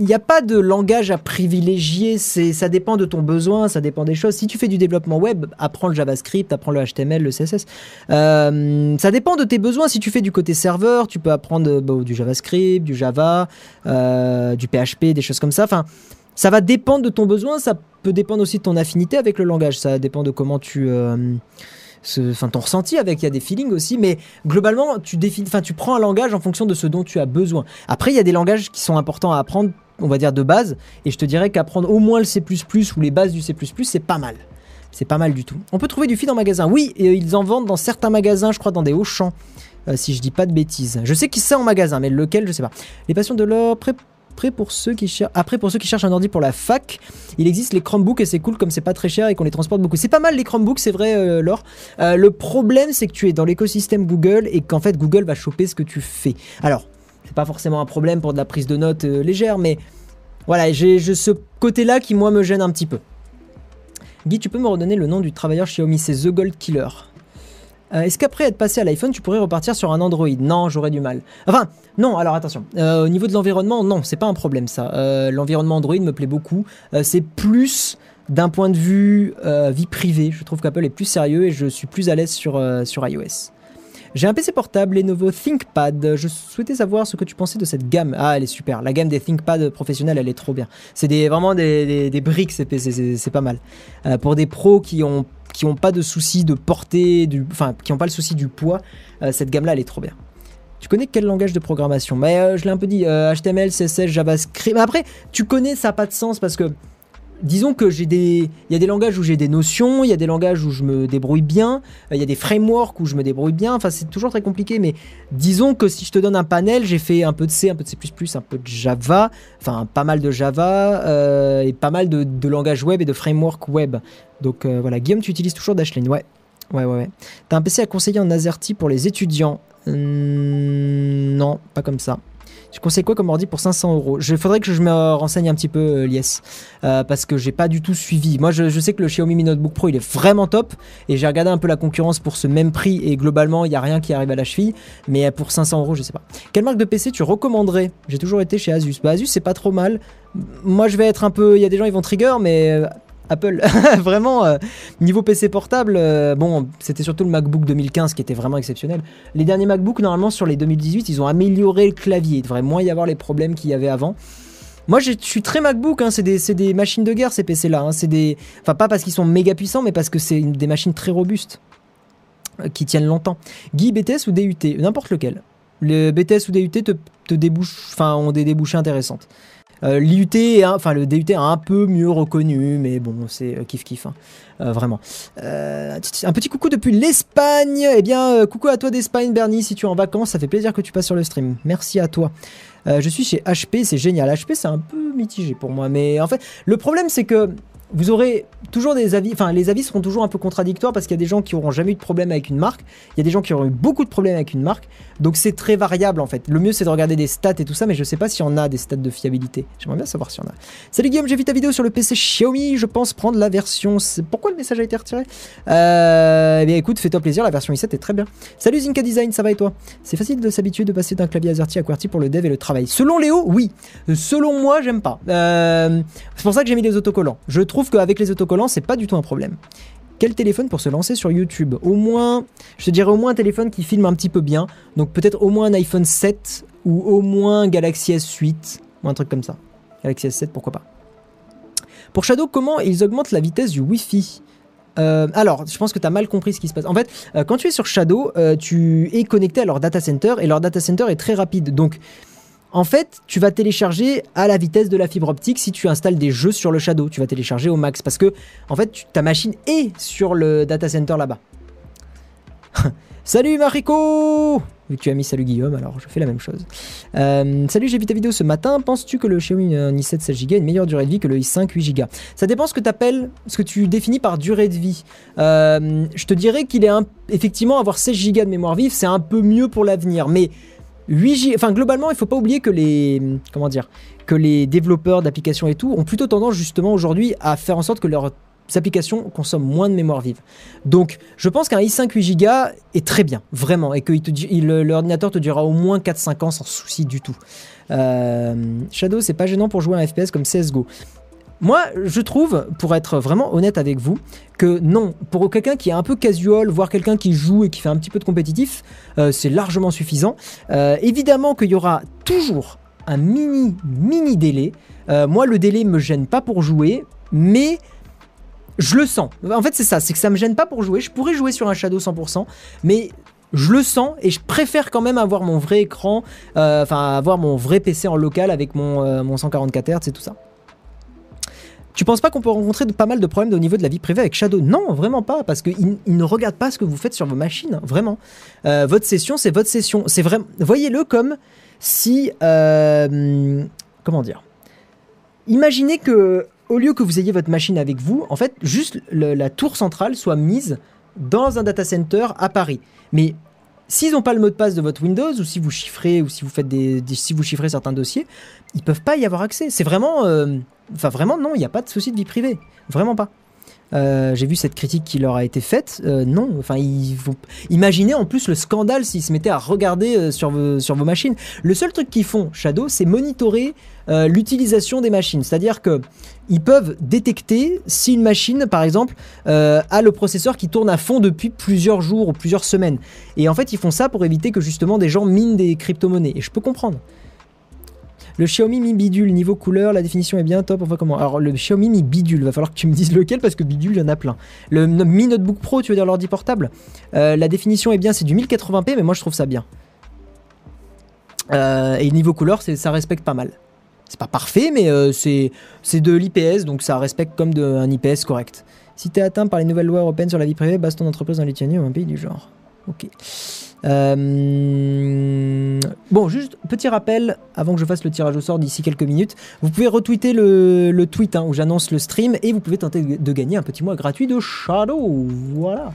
il n'y a pas de langage à privilégier, c'est, ça dépend de ton besoin, ça dépend des choses. Si tu fais du développement web, apprends le JavaScript, apprends le HTML, le CSS. Euh, ça dépend de tes besoins. Si tu fais du côté serveur, tu peux apprendre euh, du JavaScript, du Java, euh, du PHP, des choses comme ça. Enfin, ça va dépendre de ton besoin, ça peut dépendre aussi de ton affinité avec le langage, ça dépend de comment tu... Enfin, ton ressenti avec, il y a des feelings aussi, mais globalement, tu, définis, enfin, tu prends un langage en fonction de ce dont tu as besoin. Après, il y a des langages qui sont importants à apprendre, on va dire de base, et je te dirais qu'apprendre au moins le C++ ou les bases du C++, c'est pas mal. C'est pas mal du tout. On peut trouver du feed en magasin. Oui, et ils en vendent dans certains magasins, je crois dans des Auchan, euh, si je dis pas de bêtises. Je sais qu'il c'est en magasin, mais lequel, je sais pas. Les passions de l'or, prêt pour ceux qui. Après, pour ceux qui cherchent un ordi pour la fac, il existe les Chromebooks et c'est cool comme c'est pas très cher et qu'on les transporte beaucoup. C'est pas mal les Chromebooks, c'est vrai, euh, Laure. Euh, le problème, c'est que tu es dans l'écosystème Google et qu'en fait, Google va choper ce que tu fais. Alors, c'est pas forcément un problème pour de la prise de notes euh, légère, mais voilà, j'ai ce côté-là qui, moi, me gêne un petit peu. Guy, tu peux me redonner le nom du travailleur Xiaomi C'est The Gold Killer. Euh, Est-ce qu'après être passé à l'iPhone, tu pourrais repartir sur un Android? Non, j'aurais du mal. Enfin, non, alors attention. Euh, au niveau de l'environnement, non, c'est pas un problème ça. L'environnement Android me plaît beaucoup. C'est plus d'un point de vue vie privée. Je trouve qu'Apple est plus sérieux et je suis plus à l'aise sur iOS. J'ai un PC portable, Lenovo ThinkPad. Je souhaitais savoir ce que tu pensais de cette gamme. Ah, elle est super. La gamme des ThinkPad professionnels, elle est trop bien. C'est des, vraiment des, briques, ces PC. C'est, pas mal. Euh, pour des pros qui ont, qui ont pas de souci de portée, du, enfin, qui ont pas le souci du poids, euh, cette gamme-là, elle est trop bien. Tu connais quel langage de programmation? Mais euh, je l'ai un peu dit, HTML, CSS, JavaScript. Mais après, tu connais, ça n'a pas de sens parce que disons que j'ai des il y a des langages où j'ai des notions, il y a des langages où je me débrouille bien, euh, il y a des frameworks où je me débrouille bien, enfin c'est toujours très compliqué mais disons que si je te donne un panel, j'ai fait un peu de C, un peu de C++, un peu de Java, enfin pas mal de Java euh, et pas mal de, de langages web et de frameworks web. Donc euh, voilà, Guillaume, tu utilises toujours Dashlane, ouais. Ouais, ouais, ouais. T'as un PC à conseiller en AZERTY pour les étudiants? Non, pas comme ça. Tu conseilles quoi comme ordi pour 500 euros? Il faudrait que je me renseigne un petit peu, euh, Lies, euh, parce que j'ai pas du tout suivi. Moi, je, sais que le Xiaomi Mi Notebook Pro, il est vraiment top, et j'ai regardé un peu la concurrence pour ce même prix, et globalement, il y a rien qui arrive à la cheville. Mais pour 500 euros, je sais pas. Quelle marque de PC tu recommanderais? J'ai toujours été chez Asus. Bah, Asus, c'est pas trop mal. Moi, je vais être un peu. Il y a des gens, ils vont trigger, mais euh, Apple, vraiment, euh, niveau PC portable, euh, bon, c'était surtout le MacBook 2015 qui était vraiment exceptionnel. Les derniers MacBook, normalement, sur les 2018, ils ont amélioré le clavier. Il devrait moins y avoir les problèmes qu'il y avait avant. Moi, je suis très MacBook, hein, c'est des, des machines de guerre ces PC-là. hein, c'est enfin pas parce qu'ils sont méga puissants, mais parce que c'est des machines très robustes euh, qui tiennent longtemps. Guy, BTS ou DUT, n'importe lequel. Le BTS ou DUT te, te enfin ont des débouchés intéressantes. Euh, L'IUT, enfin le DUT un peu mieux reconnu, mais bon, c'est euh, kiff kiff, hein. Euh, vraiment. Un petit coucou depuis l'Espagne. Eh bien, coucou à toi d'Espagne, Bernie, si tu es en vacances, ça fait plaisir que tu passes sur le stream. Merci à toi. Je suis chez HP, c'est génial. HP, c'est un peu mitigé pour moi, mais en fait, le problème, c'est que vous aurez toujours des avis, enfin, les avis seront toujours un peu contradictoires parce qu'il y a des gens qui auront jamais eu de problème avec une marque, il y a des gens qui auront eu beaucoup de problèmes avec une marque, donc c'est très variable en fait. Le mieux, c'est de regarder des stats et tout ça, mais je sais pas si on a des stats de fiabilité. J'aimerais bien savoir si on a. Salut Guillaume, j'ai vu ta vidéo sur le PC Xiaomi, je pense prendre la version. Pourquoi le message a été retiré? Euh, Eh bien écoute, fais-toi plaisir, la version i7 est très bien. Salut Zinka Design, ça va et toi? C'est facile de s'habituer de passer d'un clavier AZERTY à QWERTY pour le dev et le travail. Selon Léo, oui. Selon moi, j'aime pas. Euh, c'est pour ça que j'ai mis les autocollants. Je trouve qu'avec les autocollants, c'est pas du tout un problème. Quel téléphone pour se lancer sur YouTube? Au moins, je te dirais au moins un téléphone qui filme un petit peu bien. Donc peut-être au moins un iPhone 7 ou au moins un Galaxy S8 ou un truc comme ça. Galaxy S7, pourquoi pas. Pour Shadow, comment ils augmentent la vitesse du Wi-Fi? Euh, alors, je pense que tu as mal compris ce qui se passe. En fait, euh, quand tu es sur Shadow, euh, tu es connecté à leur data center et leur data center est très rapide. Donc, en fait, tu vas télécharger à la vitesse de la fibre optique si tu installes des jeux sur le Shadow. Tu vas télécharger au max parce que, en fait, ta machine est sur le data center là-bas. salut Mariko Vu que tu as mis salut Guillaume, alors je fais la même chose. Euh, salut, j'ai vu ta vidéo ce matin. Penses-tu que le Xiaomi euh, i7 16 Go a une meilleure durée de vie que le i5 8 Go Ça dépend ce que tu appelles, ce que tu définis par durée de vie. Euh, je te dirais qu'il est un- effectivement avoir 16 Go de mémoire vive, c'est un peu mieux pour l'avenir, mais 8 Go, enfin globalement, il faut pas oublier que les comment dire, que les développeurs d'applications et tout ont plutôt tendance justement aujourd'hui à faire en sorte que leurs applications consomment moins de mémoire vive. Donc, je pense qu'un i5 8 Go est très bien, vraiment, et que l'ordinateur te durera au moins 4-5 ans sans souci du tout. Euh, Shadow, c'est pas gênant pour jouer à un FPS comme CSGO. Moi, je trouve, pour être vraiment honnête avec vous, que non, pour quelqu'un qui est un peu casual, voire quelqu'un qui joue et qui fait un petit peu de compétitif, euh, c'est largement suffisant. Euh, évidemment qu'il y aura toujours un mini, mini délai. Euh, moi, le délai me gêne pas pour jouer, mais je le sens. En fait, c'est ça, c'est que ça me gêne pas pour jouer. Je pourrais jouer sur un Shadow 100%, mais je le sens et je préfère quand même avoir mon vrai écran, enfin avoir mon vrai PC en local avec mon, mon 144 Hz et tout ça. Tu penses pas qu'on peut rencontrer pas mal de problèmes au niveau de la vie privée avec Shadow? Non, vraiment pas, parce qu'il il ne regarde pas ce que vous faites sur vos machines, vraiment. Euh, votre session, c'est votre session. C'est vraiment. Voyez-le comme si. euh, comment dire? Imaginez que, au lieu que vous ayez votre machine avec vous, en fait, juste la tour centrale soit mise dans un data center à Paris. Mais s'ils n'ont pas le mot de passe de votre Windows, ou si vous chiffrez, ou si vous faites des, si vous chiffrez certains dossiers, ils peuvent pas y avoir accès. C'est vraiment, euh, enfin vraiment non, il n'y a pas de souci de vie privée, vraiment pas. Euh, J'ai vu cette critique qui leur a été faite. Euh, non, enfin, ils imaginez en plus le scandale s'ils se mettaient à regarder euh, sur, vos, machines. Le seul truc qu'ils font, Shadow, c'est monitorer l'utilisation des machines. C'est-à-dire que ils peuvent détecter si une machine, par exemple, a le processeur qui tourne à fond depuis plusieurs jours ou plusieurs semaines. Et en fait, ils font ça pour éviter que justement des gens minent des crypto-monnaies. Et je peux comprendre. Le Xiaomi Mi Bidule, niveau couleur, la définition est bien top. Enfin, comment Alors, le Xiaomi Mi Bidule, va falloir que tu me dises lequel parce que Bidule, il y en a plein. Le Mi Notebook Pro, tu veux dire l'ordi portable Euh, La définition est bien, c'est du 1080p, mais moi je trouve ça bien. Euh, et niveau couleur, ça respecte pas mal. C'est pas parfait, mais euh, c'est c'est de l'IPS, donc ça respecte comme de, un IPS correct. Si t'es atteint par les nouvelles lois européennes sur la vie privée, base ton entreprise en Lituanie ou un pays du genre. Ok. Euh, Bon, juste petit rappel, avant que je fasse le tirage au sort d'ici quelques minutes, vous pouvez retweeter le, le tweet hein, où j'annonce le stream et vous pouvez tenter de gagner un petit mois gratuit de Shadow. Voilà.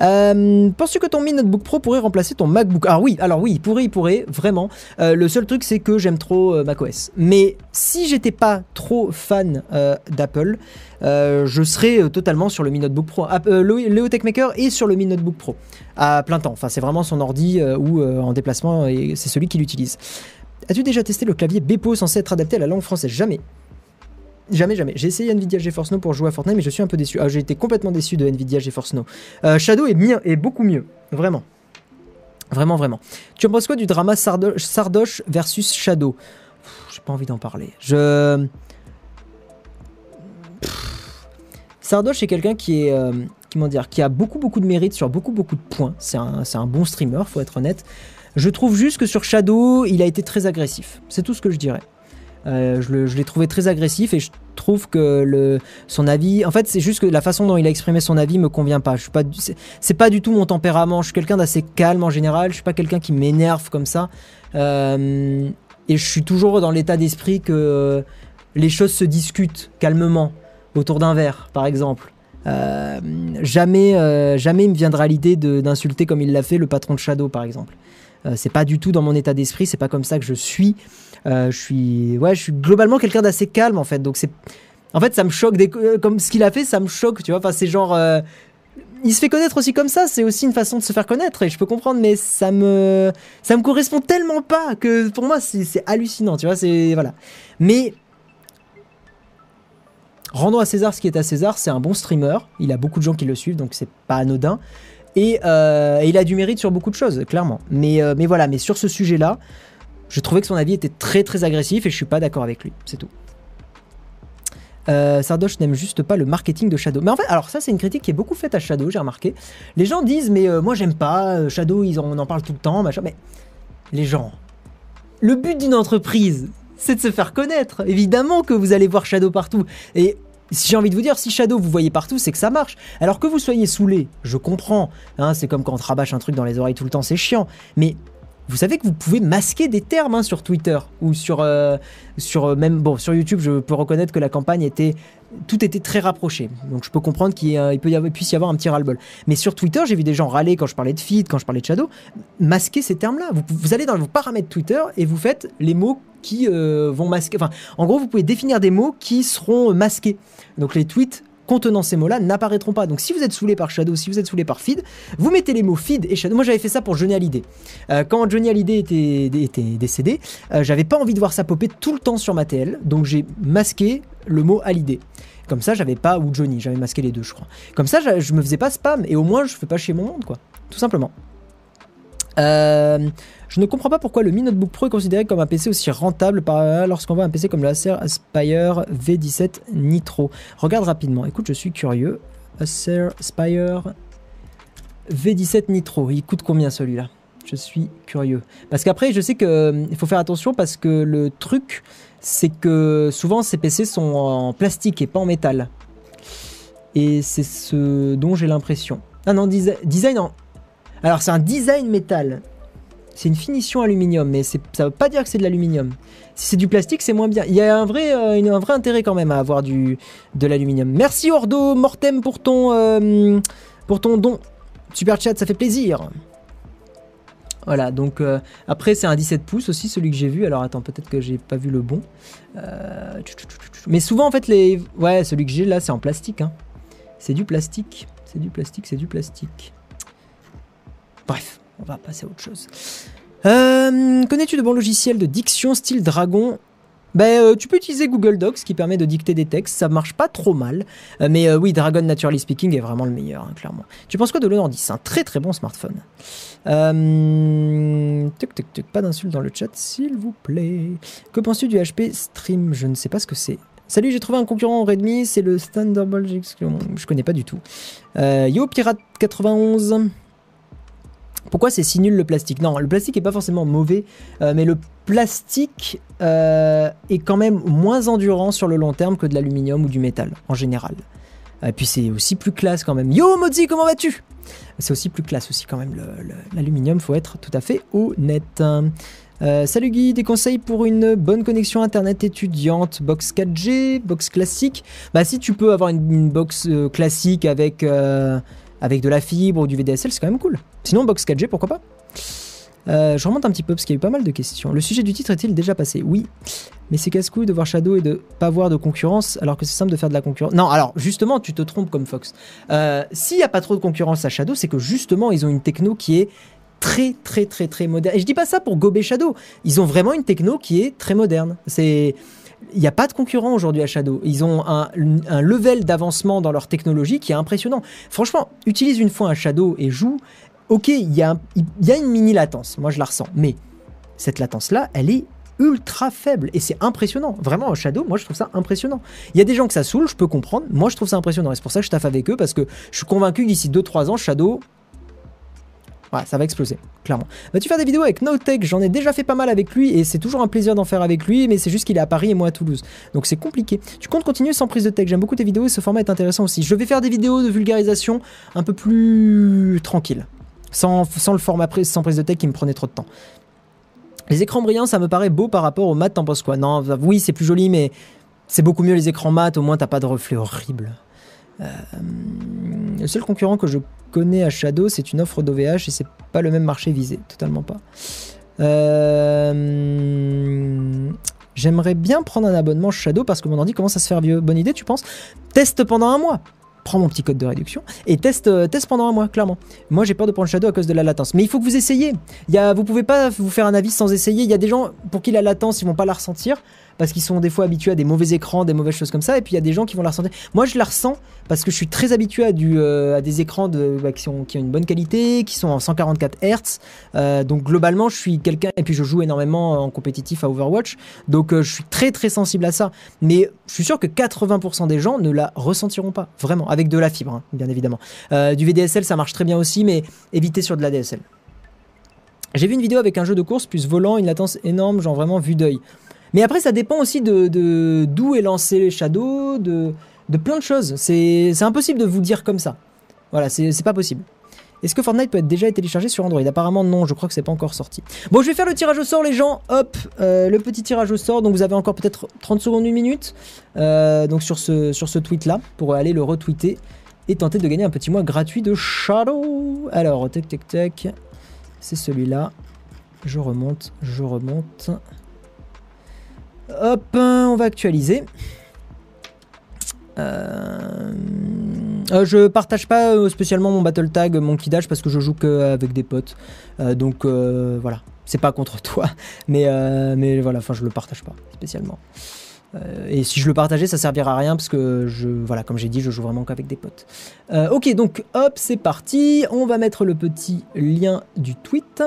Euh, Penses-tu que ton Mi Notebook Pro pourrait remplacer ton MacBook Ah oui, alors oui, il pourrait, il pourrait, vraiment. Euh, le seul truc, c'est que j'aime trop macOS. Mais si j'étais pas trop fan d'Apple, euh, je serais euh, totalement sur le Mi Notebook Pro. App- euh, le, Tech Maker est sur le Mi Notebook Pro à plein temps. Enfin, c'est vraiment son ordi euh, ou en déplacement et c'est celui qui l'utilise. As-tu déjà testé le clavier Bepo censé être adapté à la langue française? Jamais. Jamais, jamais. J'ai essayé Nvidia GeForce Now pour jouer à Fortnite, mais je suis un peu déçu. Ah, j'ai été complètement déçu de Nvidia GeForce Now. Shadow est, mieux, est beaucoup mieux. Vraiment. Vraiment, vraiment. Tu en penses quoi du drama Sardo- Sardoche versus Shadow? J'ai pas envie d'en parler. Je. Sardoche est quelqu'un qui est. euh, dire Qui a beaucoup, beaucoup de mérite sur beaucoup, beaucoup de points. C'est un, un bon streamer, faut être honnête. Je trouve juste que sur Shadow, il a été très agressif. C'est tout ce que je dirais. Euh, je l'ai trouvé très agressif et je trouve que le, son avis. En fait, c'est juste que la façon dont il a exprimé son avis me convient pas. Je suis pas. c'est pas du tout mon tempérament. Je suis quelqu'un d'assez calme en général. Je suis pas quelqu'un qui m'énerve comme ça. Euh, et je suis toujours dans l'état d'esprit que les choses se discutent calmement autour d'un verre, par exemple. Euh, jamais, euh, jamais il me viendra l'idée d'insulter comme il l'a fait le patron de Shadow, par exemple. Euh, c'est pas du tout dans mon état d'esprit. C'est pas comme ça que je suis. Euh, je suis, ouais, je suis globalement quelqu'un d'assez calme en fait. Donc c'est, en fait, ça me choque. Comme ce qu'il a fait, ça me choque. Tu vois, enfin, c'est genre. Il se fait connaître aussi comme ça. C'est aussi une façon de se faire connaître et je peux comprendre, mais ça me, ça me correspond tellement pas que pour moi c'est c'est hallucinant. Tu vois, c'est voilà. Mais rendons à César ce qui est à César, c'est un bon streamer, il a beaucoup de gens qui le suivent, donc c'est pas anodin. Et, euh, il a du mérite sur beaucoup de choses, clairement. Mais, euh, mais voilà, mais sur ce sujet-là, je trouvais que son avis était très très agressif et je suis pas d'accord avec lui, c'est tout. Euh, n'aime juste pas le marketing de Shadow. Mais en fait, alors ça c'est une critique qui est beaucoup faite à Shadow, j'ai remarqué. Les gens disent mais euh, moi j'aime pas Shadow, on en parle tout le temps, machin. Mais les gens, le but d'une entreprise, c'est de se faire connaître. Évidemment que vous allez voir Shadow partout. Et si j'ai envie de vous dire, si Shadow vous voyez partout, c'est que ça marche. Alors que vous soyez saoulé, je comprends. Hein, c'est comme quand on te rabâche un truc dans les oreilles tout le temps, c'est chiant. Mais vous savez que vous pouvez masquer des termes hein, sur Twitter ou sur, euh, sur euh, même bon sur YouTube. Je peux reconnaître que la campagne était tout était très rapproché. Donc je peux comprendre qu'il peut y avoir, puisse y avoir un petit ras-le-bol. Mais sur Twitter, j'ai vu des gens râler quand je parlais de feed, quand je parlais de shadow, masquer ces termes-là. Vous, vous allez dans vos paramètres Twitter et vous faites les mots qui euh, vont masquer. Enfin, en gros, vous pouvez définir des mots qui seront masqués. Donc les tweets contenant ces mots-là n'apparaîtront pas. Donc si vous êtes saoulé par Shadow, si vous êtes saoulé par feed, vous mettez les mots feed et Shadow. Moi j'avais fait ça pour Johnny Hallyday. Euh, quand Johnny Hallyday était, décédé, euh, j'avais pas envie de voir ça popper tout le temps sur ma TL, donc j'ai masqué le mot Hallyday. Comme ça, j'avais pas, ou Johnny, j'avais masqué les deux, je crois. Comme ça, je, me faisais pas spam, et au moins, je fais pas chier mon monde, quoi. Tout simplement. Euh, je ne comprends pas pourquoi le Mi Notebook Pro est considéré comme un PC aussi rentable par, lorsqu'on voit un PC comme le Acer Aspire V17 Nitro. Regarde rapidement. Écoute, je suis curieux. Acer Aspire V17 Nitro. Il coûte combien celui-là? Je suis curieux. Parce qu'après, je sais que euh, faut faire attention parce que le truc, c'est que souvent ces PC sont en plastique et pas en métal. Et c'est ce dont j'ai l'impression. Ah non, desi- design en. Alors c'est un design métal. C'est une finition aluminium, mais ça veut pas dire que c'est de l'aluminium. Si c'est du plastique, c'est moins bien. Il y a un vrai, euh, intérêt quand même à avoir du, de l'aluminium. Merci Ordo Mortem pour ton, euh, don. Super chat, ça fait plaisir. Voilà, donc euh, après c'est un 17 pouces aussi, celui que j'ai vu. Alors attends, peut-être que j'ai pas vu le bon. Mais souvent en fait les, ouais, celui que j'ai là c'est en plastique. hein. C'est du plastique, c'est du plastique, c'est du plastique. Bref, on va passer à autre chose. Euh, Connais-tu de bons logiciels de diction style Dragon? Ben, euh, tu peux utiliser Google Docs qui permet de dicter des textes, ça marche pas trop mal. Euh, mais oui, Dragon Naturally Speaking est vraiment le meilleur, hein, clairement. Tu penses quoi de l'Honor 10 Un très très bon smartphone. Tuc, tuc, tuc, pas d'insultes dans le chat, s'il vous plaît. Que penses-tu du HP Stream? Je ne sais pas ce que c'est. Salut, j'ai trouvé un concurrent en Redmi, c'est le Thunderbolt. Je connais pas du tout. Yo Pirate 91. Pourquoi c'est si nul le plastique? Non, le plastique est pas forcément mauvais, euh, mais le plastique euh, est quand même moins endurant sur le long terme que de l'aluminium ou du métal en général. Et puis c'est aussi plus classe quand même. Yo Mozi, comment vas-tu? C'est aussi plus classe aussi quand même l'aluminium, faut être tout à fait honnête. Euh, salut Guy, des conseils pour une bonne connexion internet étudiante, box 4G, box classique? Bah si tu peux avoir une, box classique avec, avec de la fibre ou du VDSL, c'est quand même cool. Sinon box 4G, pourquoi pas? Euh, Je remonte un petit peu parce qu'il y a eu pas mal de questions. Le sujet du titre est-il déjà passé? Oui, mais c'est casse-couille de voir Shadow et de pas voir de concurrence alors que c'est simple de faire de la concurrence. Non, alors justement, tu te trompes comme Fox. Euh, S'il n'y a pas trop de concurrence à Shadow, c'est que justement, ils ont une techno qui est très très très très moderne. Et je dis pas ça pour gober Shadow. Ils ont vraiment une techno qui est très moderne. C'est il n'y a pas de concurrent aujourd'hui à Shadow. Ils ont un, level d'avancement dans leur technologie qui est impressionnant. Franchement, utilise une fois un Shadow et joue. Ok, il y, a une mini latence. Moi, je la ressens. Mais cette latence-là, elle est ultra faible et c'est impressionnant. Vraiment, Shadow, moi, je trouve ça impressionnant. Il y a des gens que ça saoule, je peux comprendre. Moi, je trouve ça impressionnant. Et c'est pour ça que je taffe avec eux parce que je suis convaincu que d'ici 2-3 ans, Shadow, Ouais, ça va exploser, clairement. Vas-tu faire des vidéos avec NoTech? J'en ai déjà fait pas mal avec lui et c'est toujours un plaisir d'en faire avec lui, mais c'est juste qu'il est à Paris et moi à Toulouse. Donc c'est compliqué. Tu comptes continuer sans prise de tech? J'aime beaucoup tes vidéos et ce format est intéressant aussi. Je vais faire des vidéos de vulgarisation un peu plus tranquille, sans, sans le format prise, sans prise de tech qui me prenait trop de temps. Les écrans brillants, ça me paraît beau par rapport au mat, t'en penses quoi? Non, oui, c'est plus joli, mais c'est beaucoup mieux les écrans mat, au moins t'as pas de reflets horribles. Euh, le seul concurrent que je connais à Shadow, c'est une offre d'OVH et c'est pas le même marché visé, totalement pas. Euh, J'aimerais bien prendre un abonnement Shadow parce que mon ordi commence à se faire vieux. Bonne idée, tu penses? Teste pendant un mois. Prends mon petit code de réduction et teste, euh, teste pendant un mois, clairement. Moi, j'ai peur de prendre Shadow à cause de la latence. Mais il faut que vous essayiez. Il y a, vous pouvez pas vous faire un avis sans essayer. Il y a des gens pour qui la latence, ils vont pas la ressentir. Parce qu'ils sont des fois habitués à des mauvais écrans, des mauvaises choses comme ça, et puis il y a des gens qui vont la ressentir. Moi, je la ressens parce que je suis très habitué à, euh, des écrans bah, qui, ont une bonne qualité, qui sont en 144 Hz. Euh, donc globalement, je suis quelqu'un, et puis je joue énormément en compétitif à Overwatch, donc euh, je suis très très sensible à ça. Mais je suis sûr que 80% des gens ne la ressentiront pas, vraiment, avec de la fibre, hein, bien évidemment. Du VDSL, ça marche très bien aussi, mais évitez sur de la DSL. J'ai vu une vidéo avec un jeu de course plus volant, une latence énorme, genre vraiment vue d'œil. Mais après, ça dépend aussi de d'où est lancé les shadows, de, de plein de choses. C'est impossible de vous dire comme ça. Voilà, c'est pas possible. Est-ce que Fortnite peut être déjà téléchargé sur Android? Apparemment non, je crois que c'est pas encore sorti. Bon, je vais faire le tirage au sort, les gens. Hop, euh, le petit tirage au sort. Donc vous avez encore peut-être 30 secondes, une minute. euh, donc sur ce, sur ce tweet-là, pour aller le retweeter et tenter de gagner un petit mois gratuit de Shadow. Alors, tac, tac, tac. C'est celui-là. Je remonte, je remonte. Hop, on va actualiser. Euh, euh, je partage pas euh, spécialement mon battle tag, mon kidage parce que je joue que avec des potes. Donc voilà, c'est pas contre toi, mais mais voilà, enfin je le partage pas spécialement. Et si je le partageais, ça servira à rien parce que je voilà, comme j'ai dit, je joue vraiment qu'avec des potes. Ok, donc hop, c'est parti. On va mettre le petit lien du tweet.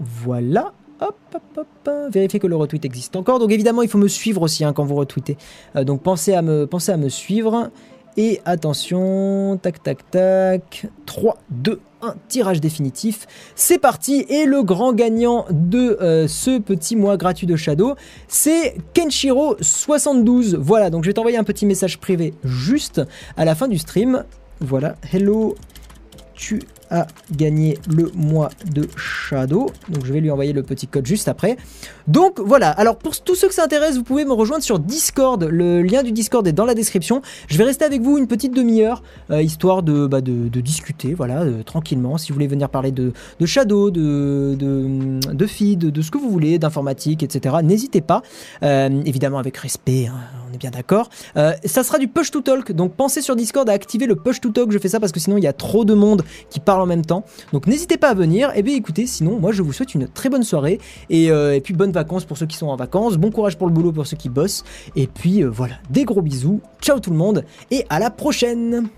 Voilà. Hop, hop, hop, hop. Vérifiez que le retweet existe encore. Donc évidemment, il faut me suivre aussi hein, quand vous retweetez. Euh, donc pensez à, me, pensez à me suivre. Et attention, tac, tac, tac. 3, 2, 1, tirage définitif. C'est parti. Et le grand gagnant de euh, ce petit mois gratuit de Shadow, c'est Kenshiro72. Voilà, donc je vais t'envoyer un petit message privé juste à la fin du stream. Voilà, hello, tu as gagné le mois de Shadow. Donc je vais lui envoyer le petit code juste après. Donc voilà, alors pour tous ceux que ça intéresse, vous pouvez me rejoindre sur Discord. Le lien du Discord est dans la description. Je vais rester avec vous une petite demi-heure, euh, histoire de, bah, de, de discuter, voilà, euh, tranquillement. Si vous voulez venir parler de, Shadow, de, de, feed, de ce que vous voulez, d'informatique, etc., n'hésitez pas. Euh, évidemment avec respect, hein, on est bien d'accord. Ça sera du push to talk, donc pensez sur Discord à activer le push to talk. Je fais ça parce que sinon il y a trop de monde qui en même temps. Donc n'hésitez pas à venir. Et bien écoutez, sinon moi je vous souhaite une très bonne soirée et, euh, et puis bonnes vacances pour ceux qui sont en vacances. Bon courage pour le boulot pour ceux qui bossent. Et puis euh, voilà, des gros bisous. Ciao tout le monde et à la prochaine.